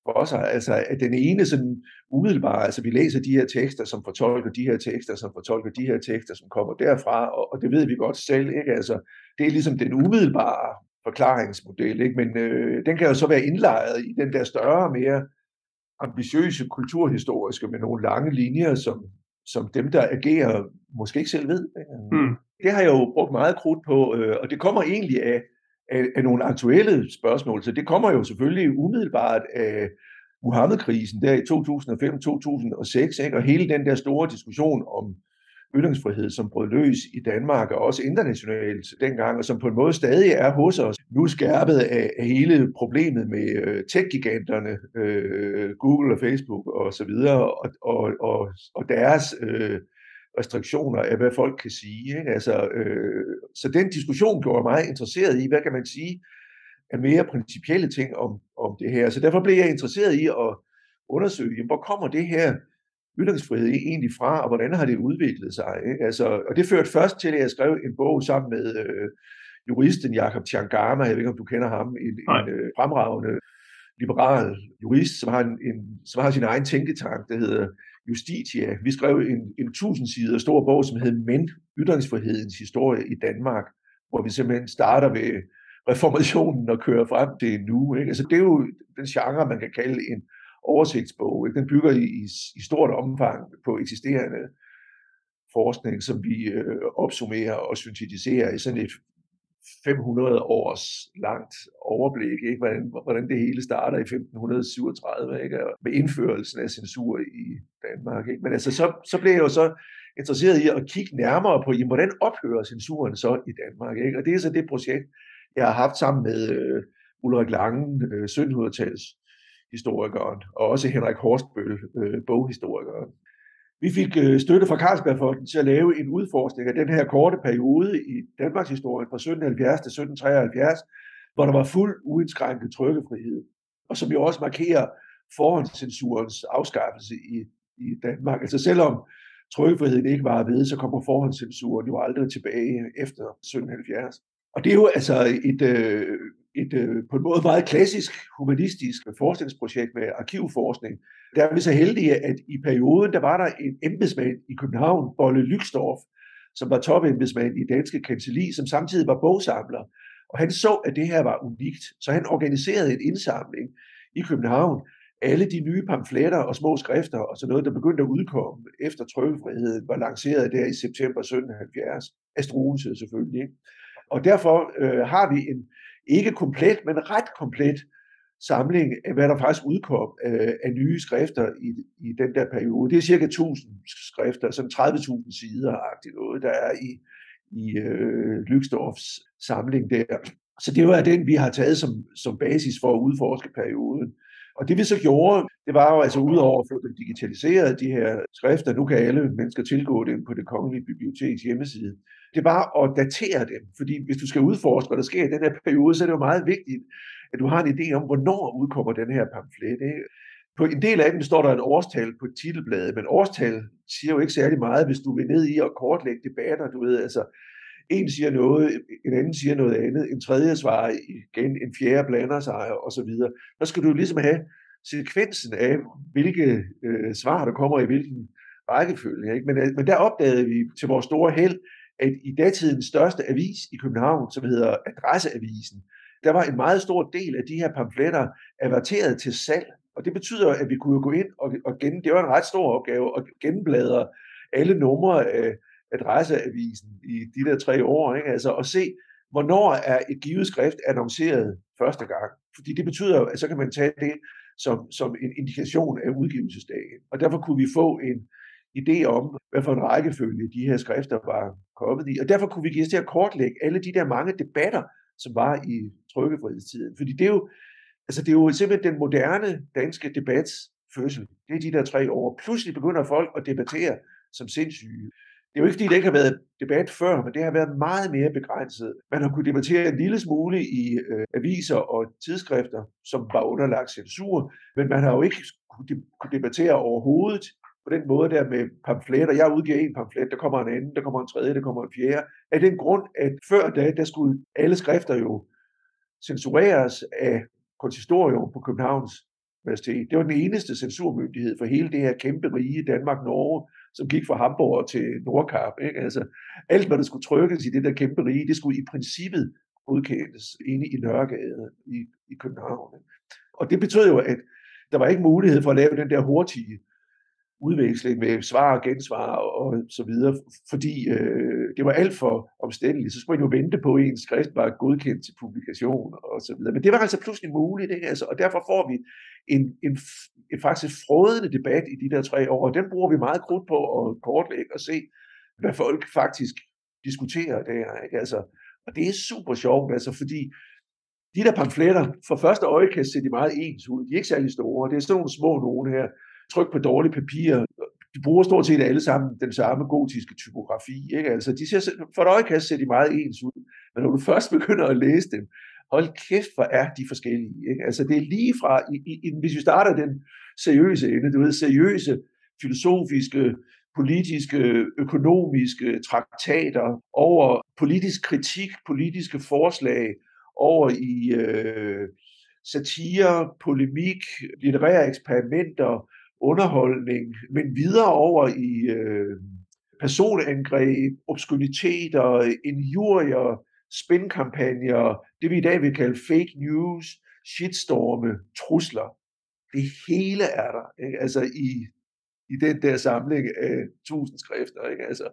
for sig. Altså, at den ene sådan umiddelbare, altså vi læser de her tekster, som fortolker de her tekster, som fortolker de her tekster, som kommer derfra, og, og det ved vi godt selv, ikke? Altså, det er ligesom den umiddelbare forklaringsmodel, ikke? men øh, den kan jo så være indlejret i den der større, mere ambitiøse kulturhistoriske med nogle lange linjer, som, som dem, der agerer, måske ikke selv ved. Mm. Det har jeg jo brugt meget krudt på, øh, og det kommer egentlig af, af, af nogle aktuelle spørgsmål. Så det kommer jo selvfølgelig umiddelbart af Muhammed-krisen der i 2005-2006, ikke? og hele den der store diskussion om ytringsfrihed, som brød løs i Danmark og også internationalt dengang, og som på en måde stadig er hos os. Nu skærpet af, af hele problemet med øh, tech-giganterne, øh, Google og Facebook og så videre, og, og, og, og deres øh, restriktioner af, hvad folk kan sige. Ikke? Altså, øh, så den diskussion gjorde mig interesseret i, hvad kan man sige, af mere principielle ting om, om det her. Så derfor blev jeg interesseret i at undersøge, hvor kommer det her ytringsfrihed egentlig fra, og hvordan har det udviklet sig? Ikke? Altså, og det førte først til, at jeg skrev en bog sammen med øh, juristen Jakob Changama, jeg ved ikke, om du kender ham, en, en øh, fremragende liberal jurist, som har, en, en, som har sin egen tænketank, der hedder Justitia. Vi skrev en, en tusind sider stor bog, som hed Men, ytringsfrihedens historie i Danmark, hvor vi simpelthen starter ved reformationen og kører frem til nu. Ikke? Altså, det er jo den genre, man kan kalde en oversigtsbog. Ikke? Den bygger i, i, i stort omfang på eksisterende forskning, som vi øh, opsummerer og syntetiserer i sådan et 500 års langt overblik, ikke? Hvordan, hvordan det hele starter i 1537 ikke? med indførelsen af censur i Danmark. Ikke? Men altså, så, så blev jeg jo så interesseret i at kigge nærmere på, jamen, hvordan ophører censuren så i Danmark? Ikke? Og det er så det projekt, jeg har haft sammen med øh, Ulrik Langen, øh, 1700-tals historikeren, og også Henrik Horstbøl, øh, boghistorikeren. Vi fik øh, støtte fra Carlsbergfonden til at lave en udforskning af den her korte periode i Danmarks historie fra 1770 til 1773, hvor der var fuld uindskrænket trykkefrihed, og som jo også markerer forhåndscensurens afskaffelse i, i Danmark. Altså selvom trykkefriheden ikke var ved, så kommer forhåndscensuren jo aldrig tilbage efter 1770. Og det er jo altså et, øh, et øh, på en måde meget klassisk humanistisk forskningsprojekt med arkivforskning. Der er vi så heldige, at i perioden, der var der en embedsmand i København, Bolle Lykstorff, som var topembedsmand i Danske Kanseli, som samtidig var bogsamler. Og han så, at det her var unikt, så han organiserede en indsamling i København. Alle de nye pamfletter og små skrifter og sådan noget, der begyndte at udkomme efter trykkefriheden, var lanceret der i september 1770. Af Struensee selvfølgelig. Ikke? Og derfor øh, har vi en ikke komplet, men ret komplet samling af, hvad der faktisk udkom øh, af nye skrifter i, i den der periode. Det er cirka 1000 skrifter, sådan 30.000 sider-agtigt noget, der er i, i øh, Lyksdorfs samling der. Så det var den, vi har taget som, som basis for at udforske perioden. Og det vi så gjorde, det var jo altså udover at få dem digitaliseret, de her skrifter, nu kan alle mennesker tilgå dem på det kongelige biblioteks hjemmeside, det var at datere dem. Fordi hvis du skal udforske, hvad der sker i den her periode, så er det jo meget vigtigt, at du har en idé om, hvornår udkommer den her pamflet. Ikke? På en del af dem står der et årstal på titelbladet, men årstal siger jo ikke særlig meget, hvis du vil ned i og kortlægge debatter. Du ved, altså, en siger noget, en anden siger noget andet, en tredje svarer igen, en fjerde blander sig og så videre. Der skal du ligesom have sekvensen af, hvilke øh, svar, der kommer i hvilken rækkefølge. Ikke? Men, øh, men der opdagede vi til vores store held, at i datidens største avis i København, som hedder Adresseavisen, der var en meget stor del af de her pamfletter averteret til salg. Og det betyder, at vi kunne gå ind og, og gen, det var en ret stor opgave, at genbladre alle numre af, adresseavisen i de der tre år, ikke? Altså at se, hvornår er et givet skrift annonceret første gang. Fordi det betyder at så kan man tage det som, som en indikation af udgivelsesdagen. Og derfor kunne vi få en idé om, hvad for en rækkefølge de her skrifter var kommet i. Og derfor kunne vi give os til at kortlægge alle de der mange debatter, som var i trykkefrihedstiden. Fordi det er jo, altså det er jo simpelthen den moderne danske debats fødsel. Det er de der tre år. Pludselig begynder folk at debattere som sindssyge. Det er jo ikke fordi, der ikke har været debat før, men det har været meget mere begrænset. Man har kunnet debattere en lille smule i øh, aviser og tidsskrifter, som var underlagt censur, men man har jo ikke kunnet debattere overhovedet på den måde der med pamfletter. Jeg udgiver en pamflet, der kommer en anden, der kommer en tredje, der kommer en fjerde. Af den grund, at før da, der skulle alle skrifter jo censureres af konsistorium på Københavns Universitet. Det var den eneste censurmyndighed for hele det her kæmpe rige Danmark-Norge, som gik fra Hamburg til Nordkap. Ikke? Altså, alt, hvad der skulle trykkes i det der kæmpe rige, det skulle i princippet godkendes inde i Nørregade i, i København. Ikke? Og det betød jo, at der var ikke mulighed for at lave den der hurtige udveksling med svar og gensvar og så videre, fordi øh, det var alt for omstændeligt. Så skulle man jo vente på, at en skrift var godkendt til publikation og så videre. Men det var altså pludselig muligt, ikke? Altså, og derfor får vi en, en, en faktisk frådende debat i de der tre år, og den bruger vi meget krudt på at kortlægge og se, hvad folk faktisk diskuterer der. Ikke? Altså, og det er super sjovt, altså, fordi de der pamfletter, for første øjekast ser de meget ens ud. De er ikke særlig store. Det er sådan nogle små nogen her tryk på dårligt papir. De bruger stort set alle sammen den samme gotiske typografi. Ikke? Altså, de ser, for et øjekast ser de meget ens ud, men når du først begynder at læse dem, hold kæft, hvor er de forskellige. Ikke? Altså, det er lige fra, i, i, hvis vi starter den seriøse ende, du ved, seriøse, filosofiske, politiske, økonomiske traktater, over politisk kritik, politiske forslag, over i øh, satire, polemik, litterære eksperimenter, underholdning, men videre over i øh, personangreb, obskuriteter, injurier, spændkampagner, det vi i dag vil kalde fake news, shitstorme, trusler. Det hele er der, ikke? altså i, i den der samling af tusind skrifter. Ikke? Altså,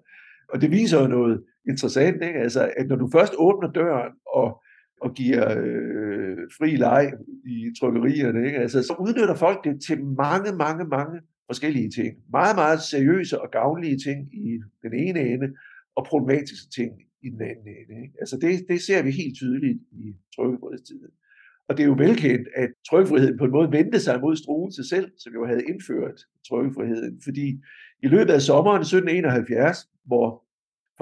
og det viser jo noget interessant, ikke? Altså, at når du først åbner døren og og giver øh, fri leg i trykkerierne. Ikke? Altså, så udnytter folk det til mange, mange, mange forskellige ting. Meget, meget seriøse og gavnlige ting i den ene ende, og problematiske ting i den anden ende. Ikke? Altså det, det ser vi helt tydeligt i trykkefrihedstiden. Og det er jo velkendt, at trykkefriheden på en måde vendte sig mod Struensee selv, som jo havde indført trykkefriheden. Fordi i løbet af sommeren 1771, hvor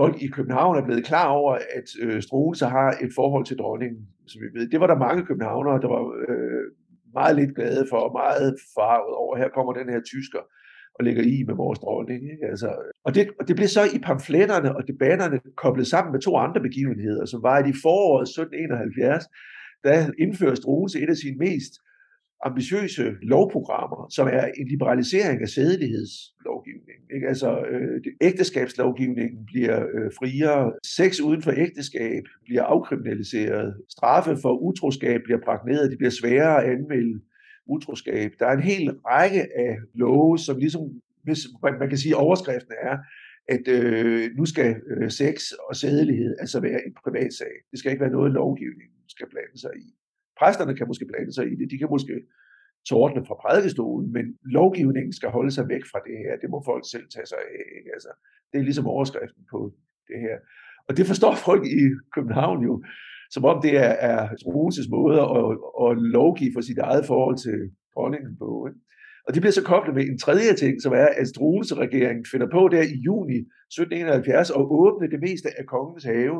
folk i København er blevet klar over, at øh, Struense har et forhold til dronningen, som vi ved. Det var der mange københavnere, der var øh, meget lidt glade for, og meget farvet over. Her kommer den her tysker og lægger i med vores dronning. Ikke? Altså, og, det, og det blev så i pamfletterne og debatterne koblet sammen med to andre begivenheder, som var i foråret 1771, der indfører Struense et af sine mest ambitiøse lovprogrammer, som er en liberalisering af sædelighedslovgivningen. Ikke? Altså, øh, ægteskabslovgivningen bliver øh, friere, sex uden for ægteskab bliver afkriminaliseret, straffe for utroskab bliver bragt ned, det bliver sværere at anmelde utroskab. Der er en hel række af love, som ligesom, hvis man kan sige, overskriften er, at øh, nu skal øh, sex og sædelighed altså være en privat sag. Det skal ikke være noget, lovgivningen skal blande sig i. Præsterne kan måske blande sig i det, de kan måske tårne fra prædikestolen, men lovgivningen skal holde sig væk fra det her. Det må folk selv tage sig af. Ikke? Altså, det er ligesom overskriften på det her. Og det forstår folk i København jo, som om det er, er Roses måde at, at lovgive for sit eget forhold til dronningen på. Ikke? Og det bliver så koblet med en tredje ting, som er, at Struense-regeringen finder på der i juni 1771 at åbne det meste af kongens have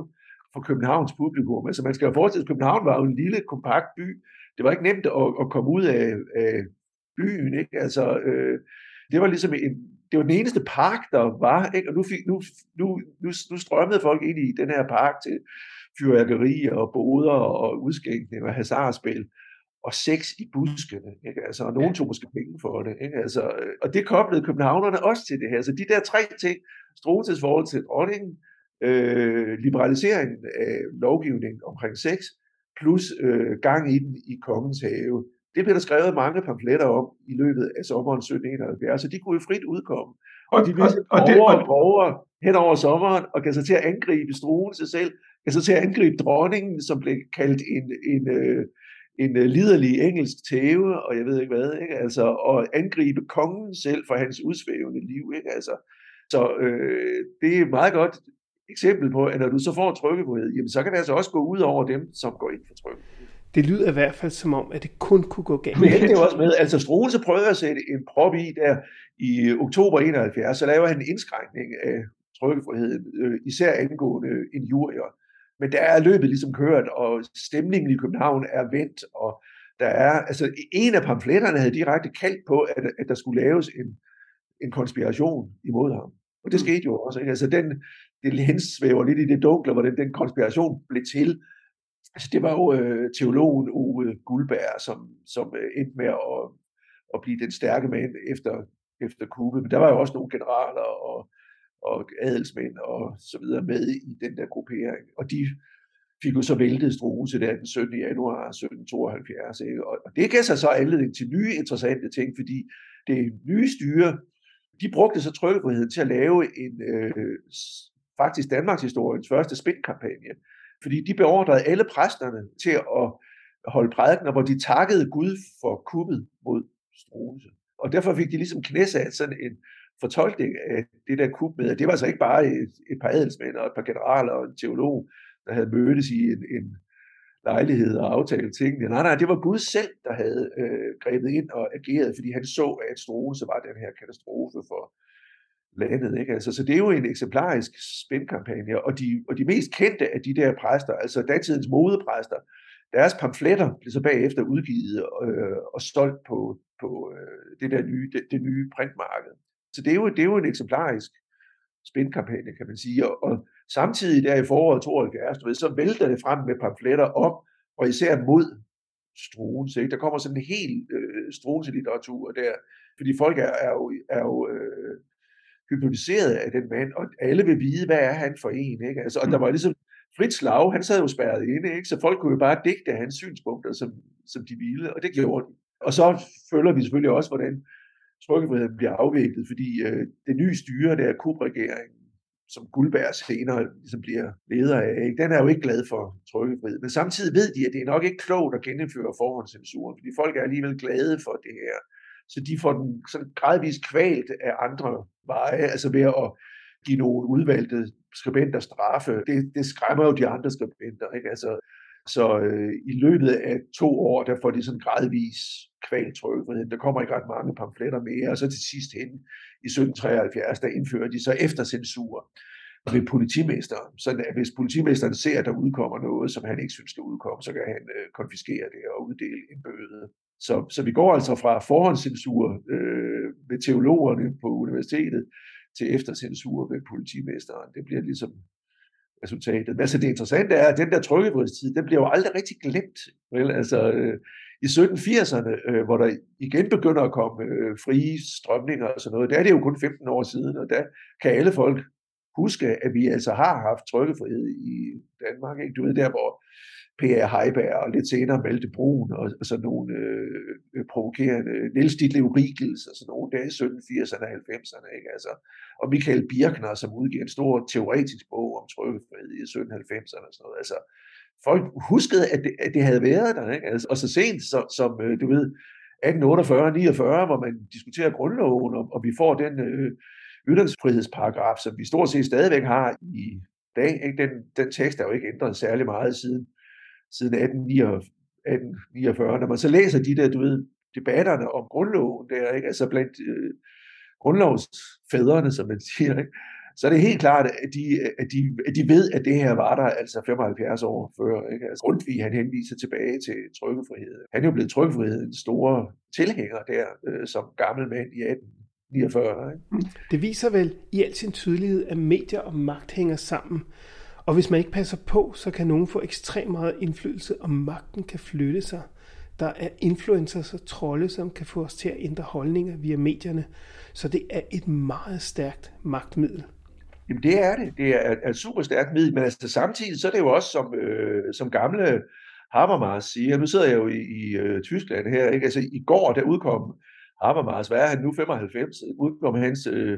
for Københavns publikum. Altså man skal jo forestille, at København var jo en lille, kompakt by. Det var ikke nemt at, at komme ud af, af byen. Ikke? Altså, øh, det var ligesom en, det var den eneste park, der var, ikke? og nu, fik, nu, nu, nu, nu strømmede folk ind i den her park til fyrværkeri og boder og udskænkning og hasardspil og sex i buskene. Ikke? Altså, og nogen tog måske penge for det. Ikke? Altså, øh, og det koblede københavnerne også til det her. Så de der tre ting, Struenses forhold til dronningen, øh, liberaliseringen af lovgivningen omkring sex, plus øh, gang i den i kongens have. Det blev der skrevet mange pamfletter om i løbet af sommeren 1771, så de kunne jo frit udkomme. og, de og, og, det, og, borger hen over sommeren, og kan så til at angribe struen sig selv, kan så til at angribe dronningen, som blev kaldt en, en, øh, en øh, liderlig engelsk tæve, og jeg ved ikke hvad, ikke? Altså, og angribe kongen selv for hans udsvævende liv. Ikke? Altså, så øh, det er et meget godt eksempel på, at når du så får trykkefrihed, jamen så kan det altså også gå ud over dem, som går ind for trykkefrihed. Det lyder i hvert fald som om, at det kun kunne gå galt. Men det er også med, altså Struense prøvede at sætte en prop i der i oktober 71, så laver han en indskrænkning af trykkefriheden, øh, især angående injurier. Men der er løbet ligesom kørt, og stemningen i København er vendt, og der er, altså en af pamfletterne havde direkte kaldt på, at, at der skulle laves en, en konspiration imod ham. Og det mm. skete jo også. Ikke? Altså den, det hensvæver lidt i det dunkle, hvordan den konspiration blev til. Altså det var jo øh, teologen Ove Guldberg, som, som øh, endte med at, at blive den stærke mand efter, efter kuppet. Men der var jo også nogle generaler og og adelsmænd og så videre med i den der gruppering. Og de fik jo så væltet Struense der den 17. januar 1772. Ikke? Og det gav sig så anledning til nye interessante ting, fordi det nye styre, de brugte så trykkefriheden til at lave en øh, faktisk Danmarks historiens første spændkampagne. Fordi de beordrede alle præsterne til at holde prædikener, hvor de takkede Gud for kuppet mod Struense. Og derfor fik de ligesom knæsat sådan en fortolkning af det der kub med, det var altså ikke bare et, et par adelsmænd og et par generaler og en teolog, der havde mødtes i en, en lejlighed og aftalt tingene. Nej, nej, det var Gud selv, der havde øh, grebet ind og ageret, fordi han så, at Struense var den her katastrofe for landet. Ikke? Altså, så det er jo en eksemplarisk spændkampagne, og de, og de mest kendte af de der præster, altså datidens modepræster, deres pamfletter blev så bagefter udgivet øh, og solgt på, på øh, det der nye, det, det nye printmarked. Så det er jo, det er jo en eksemplarisk spændkampagne, kan man sige. Og, og samtidig der i foråret 72, du ved, så vælter det frem med pamfletter om, og især mod Struens. Ikke? Der kommer sådan en helt øh, Struens-litteratur der, fordi folk er, er jo, er jo øh, hypnotiseret af den mand, og alle vil vide, hvad er han for en. Ikke? Altså, og der var ligesom Fritz Lau, han sad jo spærret inde, ikke? så folk kunne jo bare digte hans synspunkter, som, som de ville, og det gjorde de. Og så følger vi selvfølgelig også, hvordan trykkefriheden bliver afviklet, fordi øh, det nye styre, der er kubregeringen, som Guldberg senere ligesom bliver leder af, ikke? den er jo ikke glad for trykkefrihed. Men samtidig ved de, at det er nok ikke klogt at genindføre forhåndscensuren, fordi folk er alligevel glade for det her. Så de får den sådan gradvist kvalt af andre veje, altså ved at give nogle udvalgte skribenter straffe. Det, det skræmmer jo de andre skribenter. Ikke? Altså, så øh, i løbet af to år, der får de sådan gradvis kvaltrykket. Der kommer ikke ret mange pamfletter mere, og så til sidst hen i 1773, der indfører de så eftercensur ved politimesteren. Så hvis politimesteren ser, at der udkommer noget, som han ikke synes skal udkomme, så kan han øh, konfiskere det og uddele en bøde. Så, så vi går altså fra forhåndscensur øh, ved teologerne på universitetet til eftercensur ved politimesteren. Det bliver ligesom resultatet. Men altså det interessante er, at den der trykkefrihedstid, den bliver jo aldrig rigtig glemt. Vel? Altså, øh, I 1780'erne, øh, hvor der igen begynder at komme øh, frie strømninger og sådan noget, der er det jo kun 15 år siden, og der kan alle folk huske, at vi altså har haft trykkefrihed i Danmark. Ikke? Du ved, der hvor P.A. Heiberg og lidt senere Malte Brun og, og sådan nogle øh, provokerende Niels Ditlev Riegels og sådan nogle der i 1780'erne og 90'erne. Ikke? Altså, og Michael Birkner, som udgiver en stor teoretisk bog om trykkefrihed i 1790'erne og sådan noget. Altså, folk huskede, at det, at det havde været der. Ikke? Altså, og så sent så, som øh, du ved, 1848-49, hvor man diskuterer grundloven, og, og vi får den øh, ytringsfrihedsparagraf, som vi stort set stadigvæk har i dag. Ikke? Den, den tekst er jo ikke ændret særlig meget siden siden 1849. Når man så læser de der, du ved, debatterne om grundloven der, ikke? altså blandt øh, grundlovsfædrene, som man siger, ikke? så er det helt klart, at de, at, de, at de ved, at det her var der altså 75 år før. Ikke? Altså Grundtvig, han henviser tilbage til trykkefrihed. Han er jo blevet trykkefrihedens store tilhænger der, øh, som gammel mand i 1849. Ikke? Det viser vel i al sin tydelighed, at medier og magt hænger sammen. Og hvis man ikke passer på, så kan nogen få ekstremt meget indflydelse, og magten kan flytte sig. Der er influencers og trolde, som kan få os til at ændre holdninger via medierne. Så det er et meget stærkt magtmiddel. Jamen det er det. Det er et super stærkt middel, men altså samtidig så er det jo også som, øh, som gamle Habermas siger, nu sidder jeg jo i, i øh, Tyskland her, ikke? Altså i går der udkom Habermas, hvad er han nu, 95, udkom hans øh,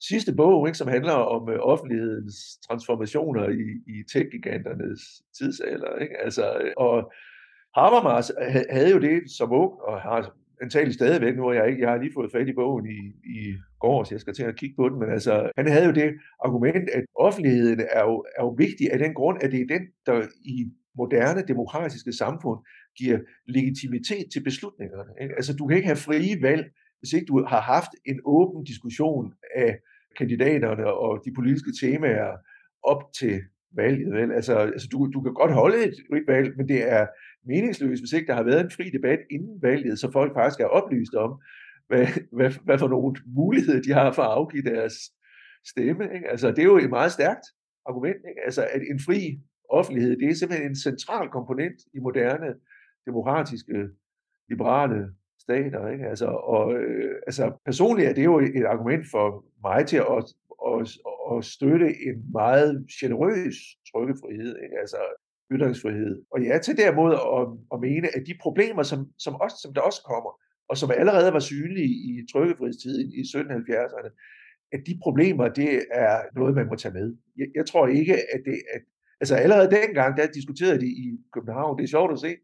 sidste bog, ikke, som handler om øh, offentlighedens transformationer i, i tech-giganternes tidsalder. Ikke? Altså, øh, og Habermas øh, havde jo det som ung, og har antageligt stadigvæk nu, har jeg, ikke, jeg har lige fået fat i bogen i, i går, så jeg skal til at kigge på den, men altså, han havde jo det argument, at offentligheden er jo, er jo vigtig af den grund, at det er den, der i moderne demokratiske samfund giver legitimitet til beslutningerne. Ikke? Altså, du kan ikke have frie valg, hvis ikke du har haft en åben diskussion af kandidaterne og de politiske temaer op til valget. Vel? Altså, altså du, du kan godt holde et frit valg, men det er meningsløst, hvis ikke der har været en fri debat inden valget, så folk faktisk er oplyst om, hvad, hvad, hvad for nogle muligheder de har for at afgive deres stemme. Ikke? Altså, det er jo et meget stærkt argument. Ikke? Altså, at en fri offentlighed, det er simpelthen en central komponent i moderne demokratiske, liberale stater. Ikke? Altså, og, øh, altså, personligt er det jo et argument for mig til at, at, at støtte en meget generøs trykkefrihed. Ikke? Altså, ytringsfrihed. Og ja, til derimod at, at mene, at de problemer, som, som, også, som der også kommer, og som allerede var synlige i trykkefrihedstiden i 1770'erne, at de problemer, det er noget, man må tage med. Jeg, jeg tror ikke, at det... At, altså allerede dengang, der diskuterede de i København, det er sjovt at se,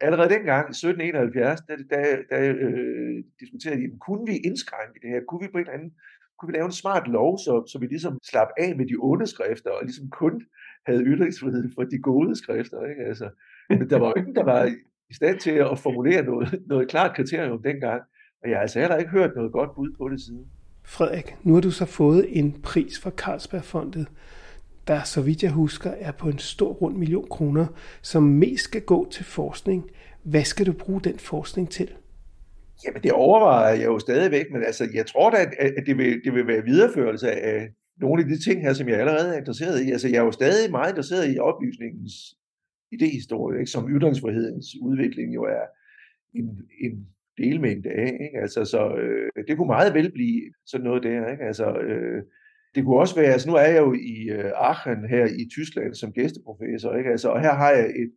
allerede dengang, i 1771, da, da, da øh, diskuterede de, kunne vi indskrænke det her? Kunne vi på en eller anden kunne vi lave en smart lov, så, så vi ligesom slap af med de onde skrifter, og ligesom kun havde ytringsfrihed for de gode skrifter. Ikke? Altså, men der var jo ingen, der var i stand til at formulere noget, noget klart kriterium dengang, og jeg har altså heller ikke hørt noget godt bud på det siden. Frederik, nu har du så fået en pris fra Carlsbergfondet, der, så vidt jeg husker, er på en stor rund million kroner, som mest skal gå til forskning. Hvad skal du bruge den forskning til? Jamen, det overvejer jeg jo stadigvæk, men altså, jeg tror da, at det vil, det vil være videreførelse af nogle af de ting her, som jeg allerede er interesseret i. Altså, jeg er jo stadig meget interesseret i oplysningens idehistorie, ikke? som ytringsfrihedens udvikling jo er en, en delmængde af. Ikke? Altså, så øh, det kunne meget vel blive sådan noget der. Ikke? Altså, øh, det kunne også være, altså nu er jeg jo i øh, Aachen her i Tyskland som gæsteprofessor, ikke? Altså, og her har jeg et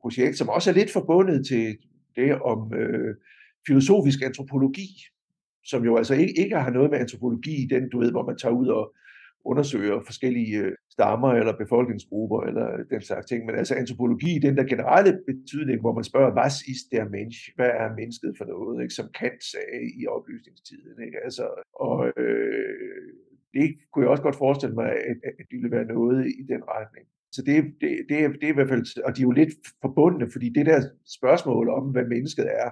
projekt, som også er lidt forbundet til det om øh, filosofisk antropologi, som jo altså ikke, ikke har noget med antropologi, den du ved, hvor man tager ud og undersøger forskellige øh, stammer eller befolkningsgrupper eller den slags ting, men altså antropologi, den der generelle betydning, hvor man spørger, hvad er der mensch? Hvad er mennesket for noget? Ikke? Som Kant sagde i oplysningstiden. Ikke? Altså, og øh, det kunne jeg også godt forestille mig, at, at det ville være noget i den retning. Så det, det, det, er, det er i hvert fald, og de er jo lidt forbundne, fordi det der spørgsmål om, hvad mennesket er,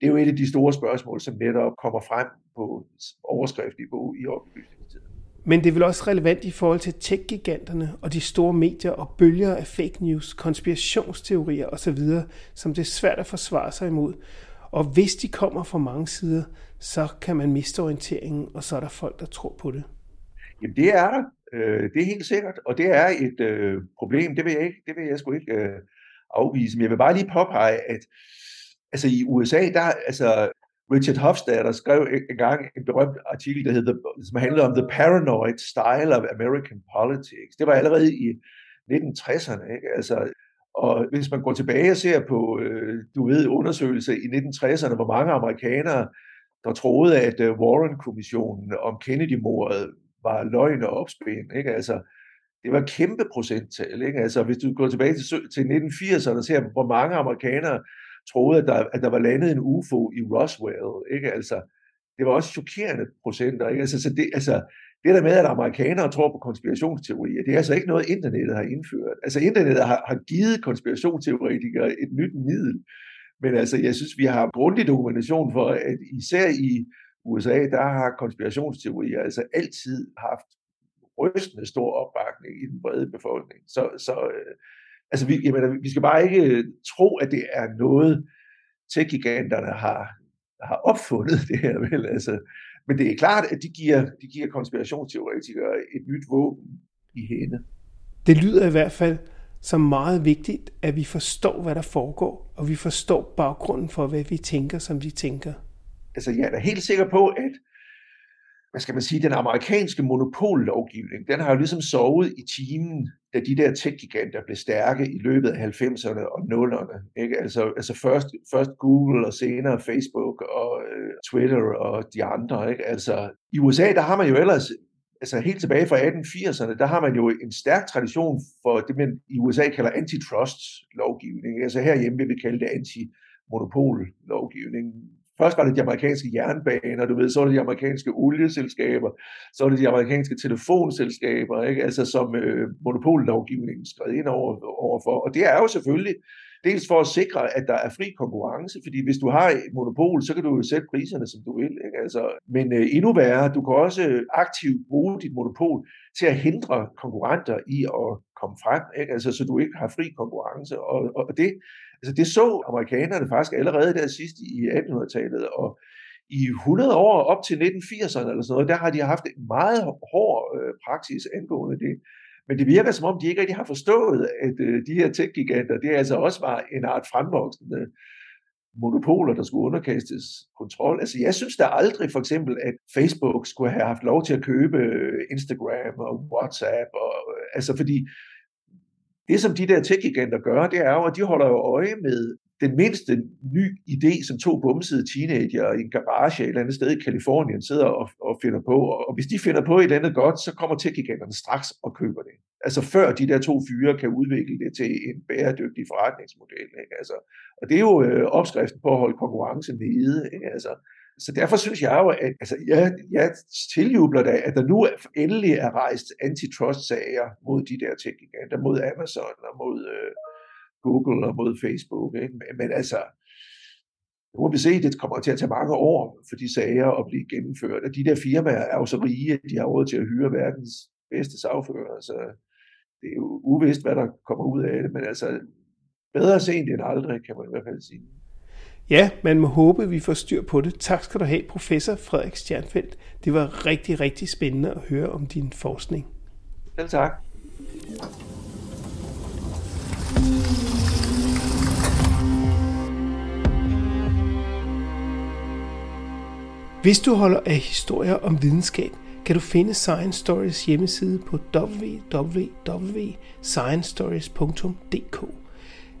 det er jo et af de store spørgsmål, som netop kommer frem på overskriftsniveau i oplysningstiden. Men det er vel også relevant i forhold til tech-giganterne og de store medier og bølger af fake news, konspirationsteorier osv., som det er svært at forsvare sig imod. Og hvis de kommer fra mange sider, så kan man miste orienteringen, og så er der folk, der tror på det. Jamen det er der. Øh, det er helt sikkert, og det er et øh, problem. Det vil jeg ikke, det vil jeg sgu ikke øh, afvise. Men jeg vil bare lige påpege, at altså i USA, der altså Richard Hofstadter skrev engang en berømt artikel, der hedder, som handlede om The Paranoid Style of American Politics. Det var allerede i 1960'erne, ikke? Altså, og hvis man går tilbage og ser på, øh, du ved, undersøgelser i 1960'erne, hvor mange amerikanere, der troede, at øh, Warren-kommissionen om Kennedy-mordet var løgn og opspænd, ikke? Altså, det var kæmpe procenttal, ikke? Altså, hvis du går tilbage til, til 1980'erne og ser, hvor mange amerikanere troede, at der, at der var landet en UFO i Roswell, ikke? Altså, det var også chokerende procenter, ikke? Altså, så det, altså, det der med, at amerikanere tror på konspirationsteorier, det er altså ikke noget, internettet har indført. Altså, internettet har, har givet konspirationsteoretikere et nyt middel, men altså, jeg synes, vi har grundig dokumentation for, at især i USA, der har konspirationsteorier altså altid haft rystende stor opbakning i den brede befolkning. Så, så øh, altså vi, jeg mener, vi skal bare ikke øh, tro, at det er noget, tech-giganterne har, har opfundet det her. Vel? Altså, men det er klart, at de giver, de giver konspirationsteoretikere et nyt våben i hende. Det lyder i hvert fald som meget vigtigt, at vi forstår, hvad der foregår, og vi forstår baggrunden for, hvad vi tænker, som vi tænker altså jeg er da helt sikker på, at hvad skal man sige, den amerikanske monopollovgivning, den har jo ligesom sovet i timen, da de der tech-giganter blev stærke i løbet af 90'erne og 0'erne. Ikke? Altså, altså først, først Google og senere Facebook og øh, Twitter og de andre. Ikke? Altså, I USA, der har man jo ellers altså helt tilbage fra 1880'erne, der har man jo en stærk tradition for det, man i USA kalder antitrust lovgivning. Altså herhjemme vil vi kalde det anti-monopol lovgivning først var det de amerikanske jernbaner, du ved, så var det de amerikanske olieselskaber, så var det de amerikanske telefonselskaber, ikke? altså som øh, monopollovgivningen skred ind over, overfor. Og det er jo selvfølgelig dels for at sikre, at der er fri konkurrence, fordi hvis du har et monopol, så kan du jo sætte priserne, som du vil. Ikke? Altså, men øh, endnu værre, du kan også aktivt bruge dit monopol til at hindre konkurrenter i at komme frem, ikke? Altså, så du ikke har fri konkurrence. Og, og det, altså, det så amerikanerne faktisk allerede der sidst i 1800-tallet, og i 100 år op til 1980'erne eller sådan noget, der har de haft en meget hård øh, praksis angående det. Men det virker som om, de ikke rigtig har forstået, at øh, de her tech-giganter, det altså også var en art fremvoksende monopoler, der skulle underkastes kontrol. Altså jeg synes da aldrig for eksempel, at Facebook skulle have haft lov til at købe øh, Instagram og WhatsApp. Og, øh, altså fordi det, som de der tech-giganter gør, det er jo, at de holder jo øje med den mindste ny idé, som to bumsede teenager i en garage et eller andet sted i Kalifornien sidder og, og finder på. Og hvis de finder på et eller andet godt, så kommer tech-giganterne straks og køber det. Altså før de der to fyre kan udvikle det til en bæredygtig forretningsmodel. Ikke? Altså, og det er jo øh, opskriften på at holde konkurrencen nede. Ikke? Altså, så derfor synes jeg jo, at altså, jeg, jeg tiljubler da, at der nu endelig er rejst antitrust-sager mod de der tech-giganter, mod Amazon og mod øh, Google og mod Facebook. Ikke? Men, men altså, nu må vi se, det kommer til at tage mange år for de sager at blive gennemført. Og de der firmaer er jo så rige, at de har råd til at hyre verdens bedste sagfører. Så det er jo uvist, hvad der kommer ud af det. Men altså, bedre sent end aldrig, kan man i hvert fald sige. Ja, man må håbe, at vi får styr på det. Tak skal du have, professor Frederik Stjernfeldt. Det var rigtig, rigtig spændende at høre om din forskning. Selv tak. Hvis du holder af historier om videnskab, kan du finde Science Stories hjemmeside på www.sciencestories.dk.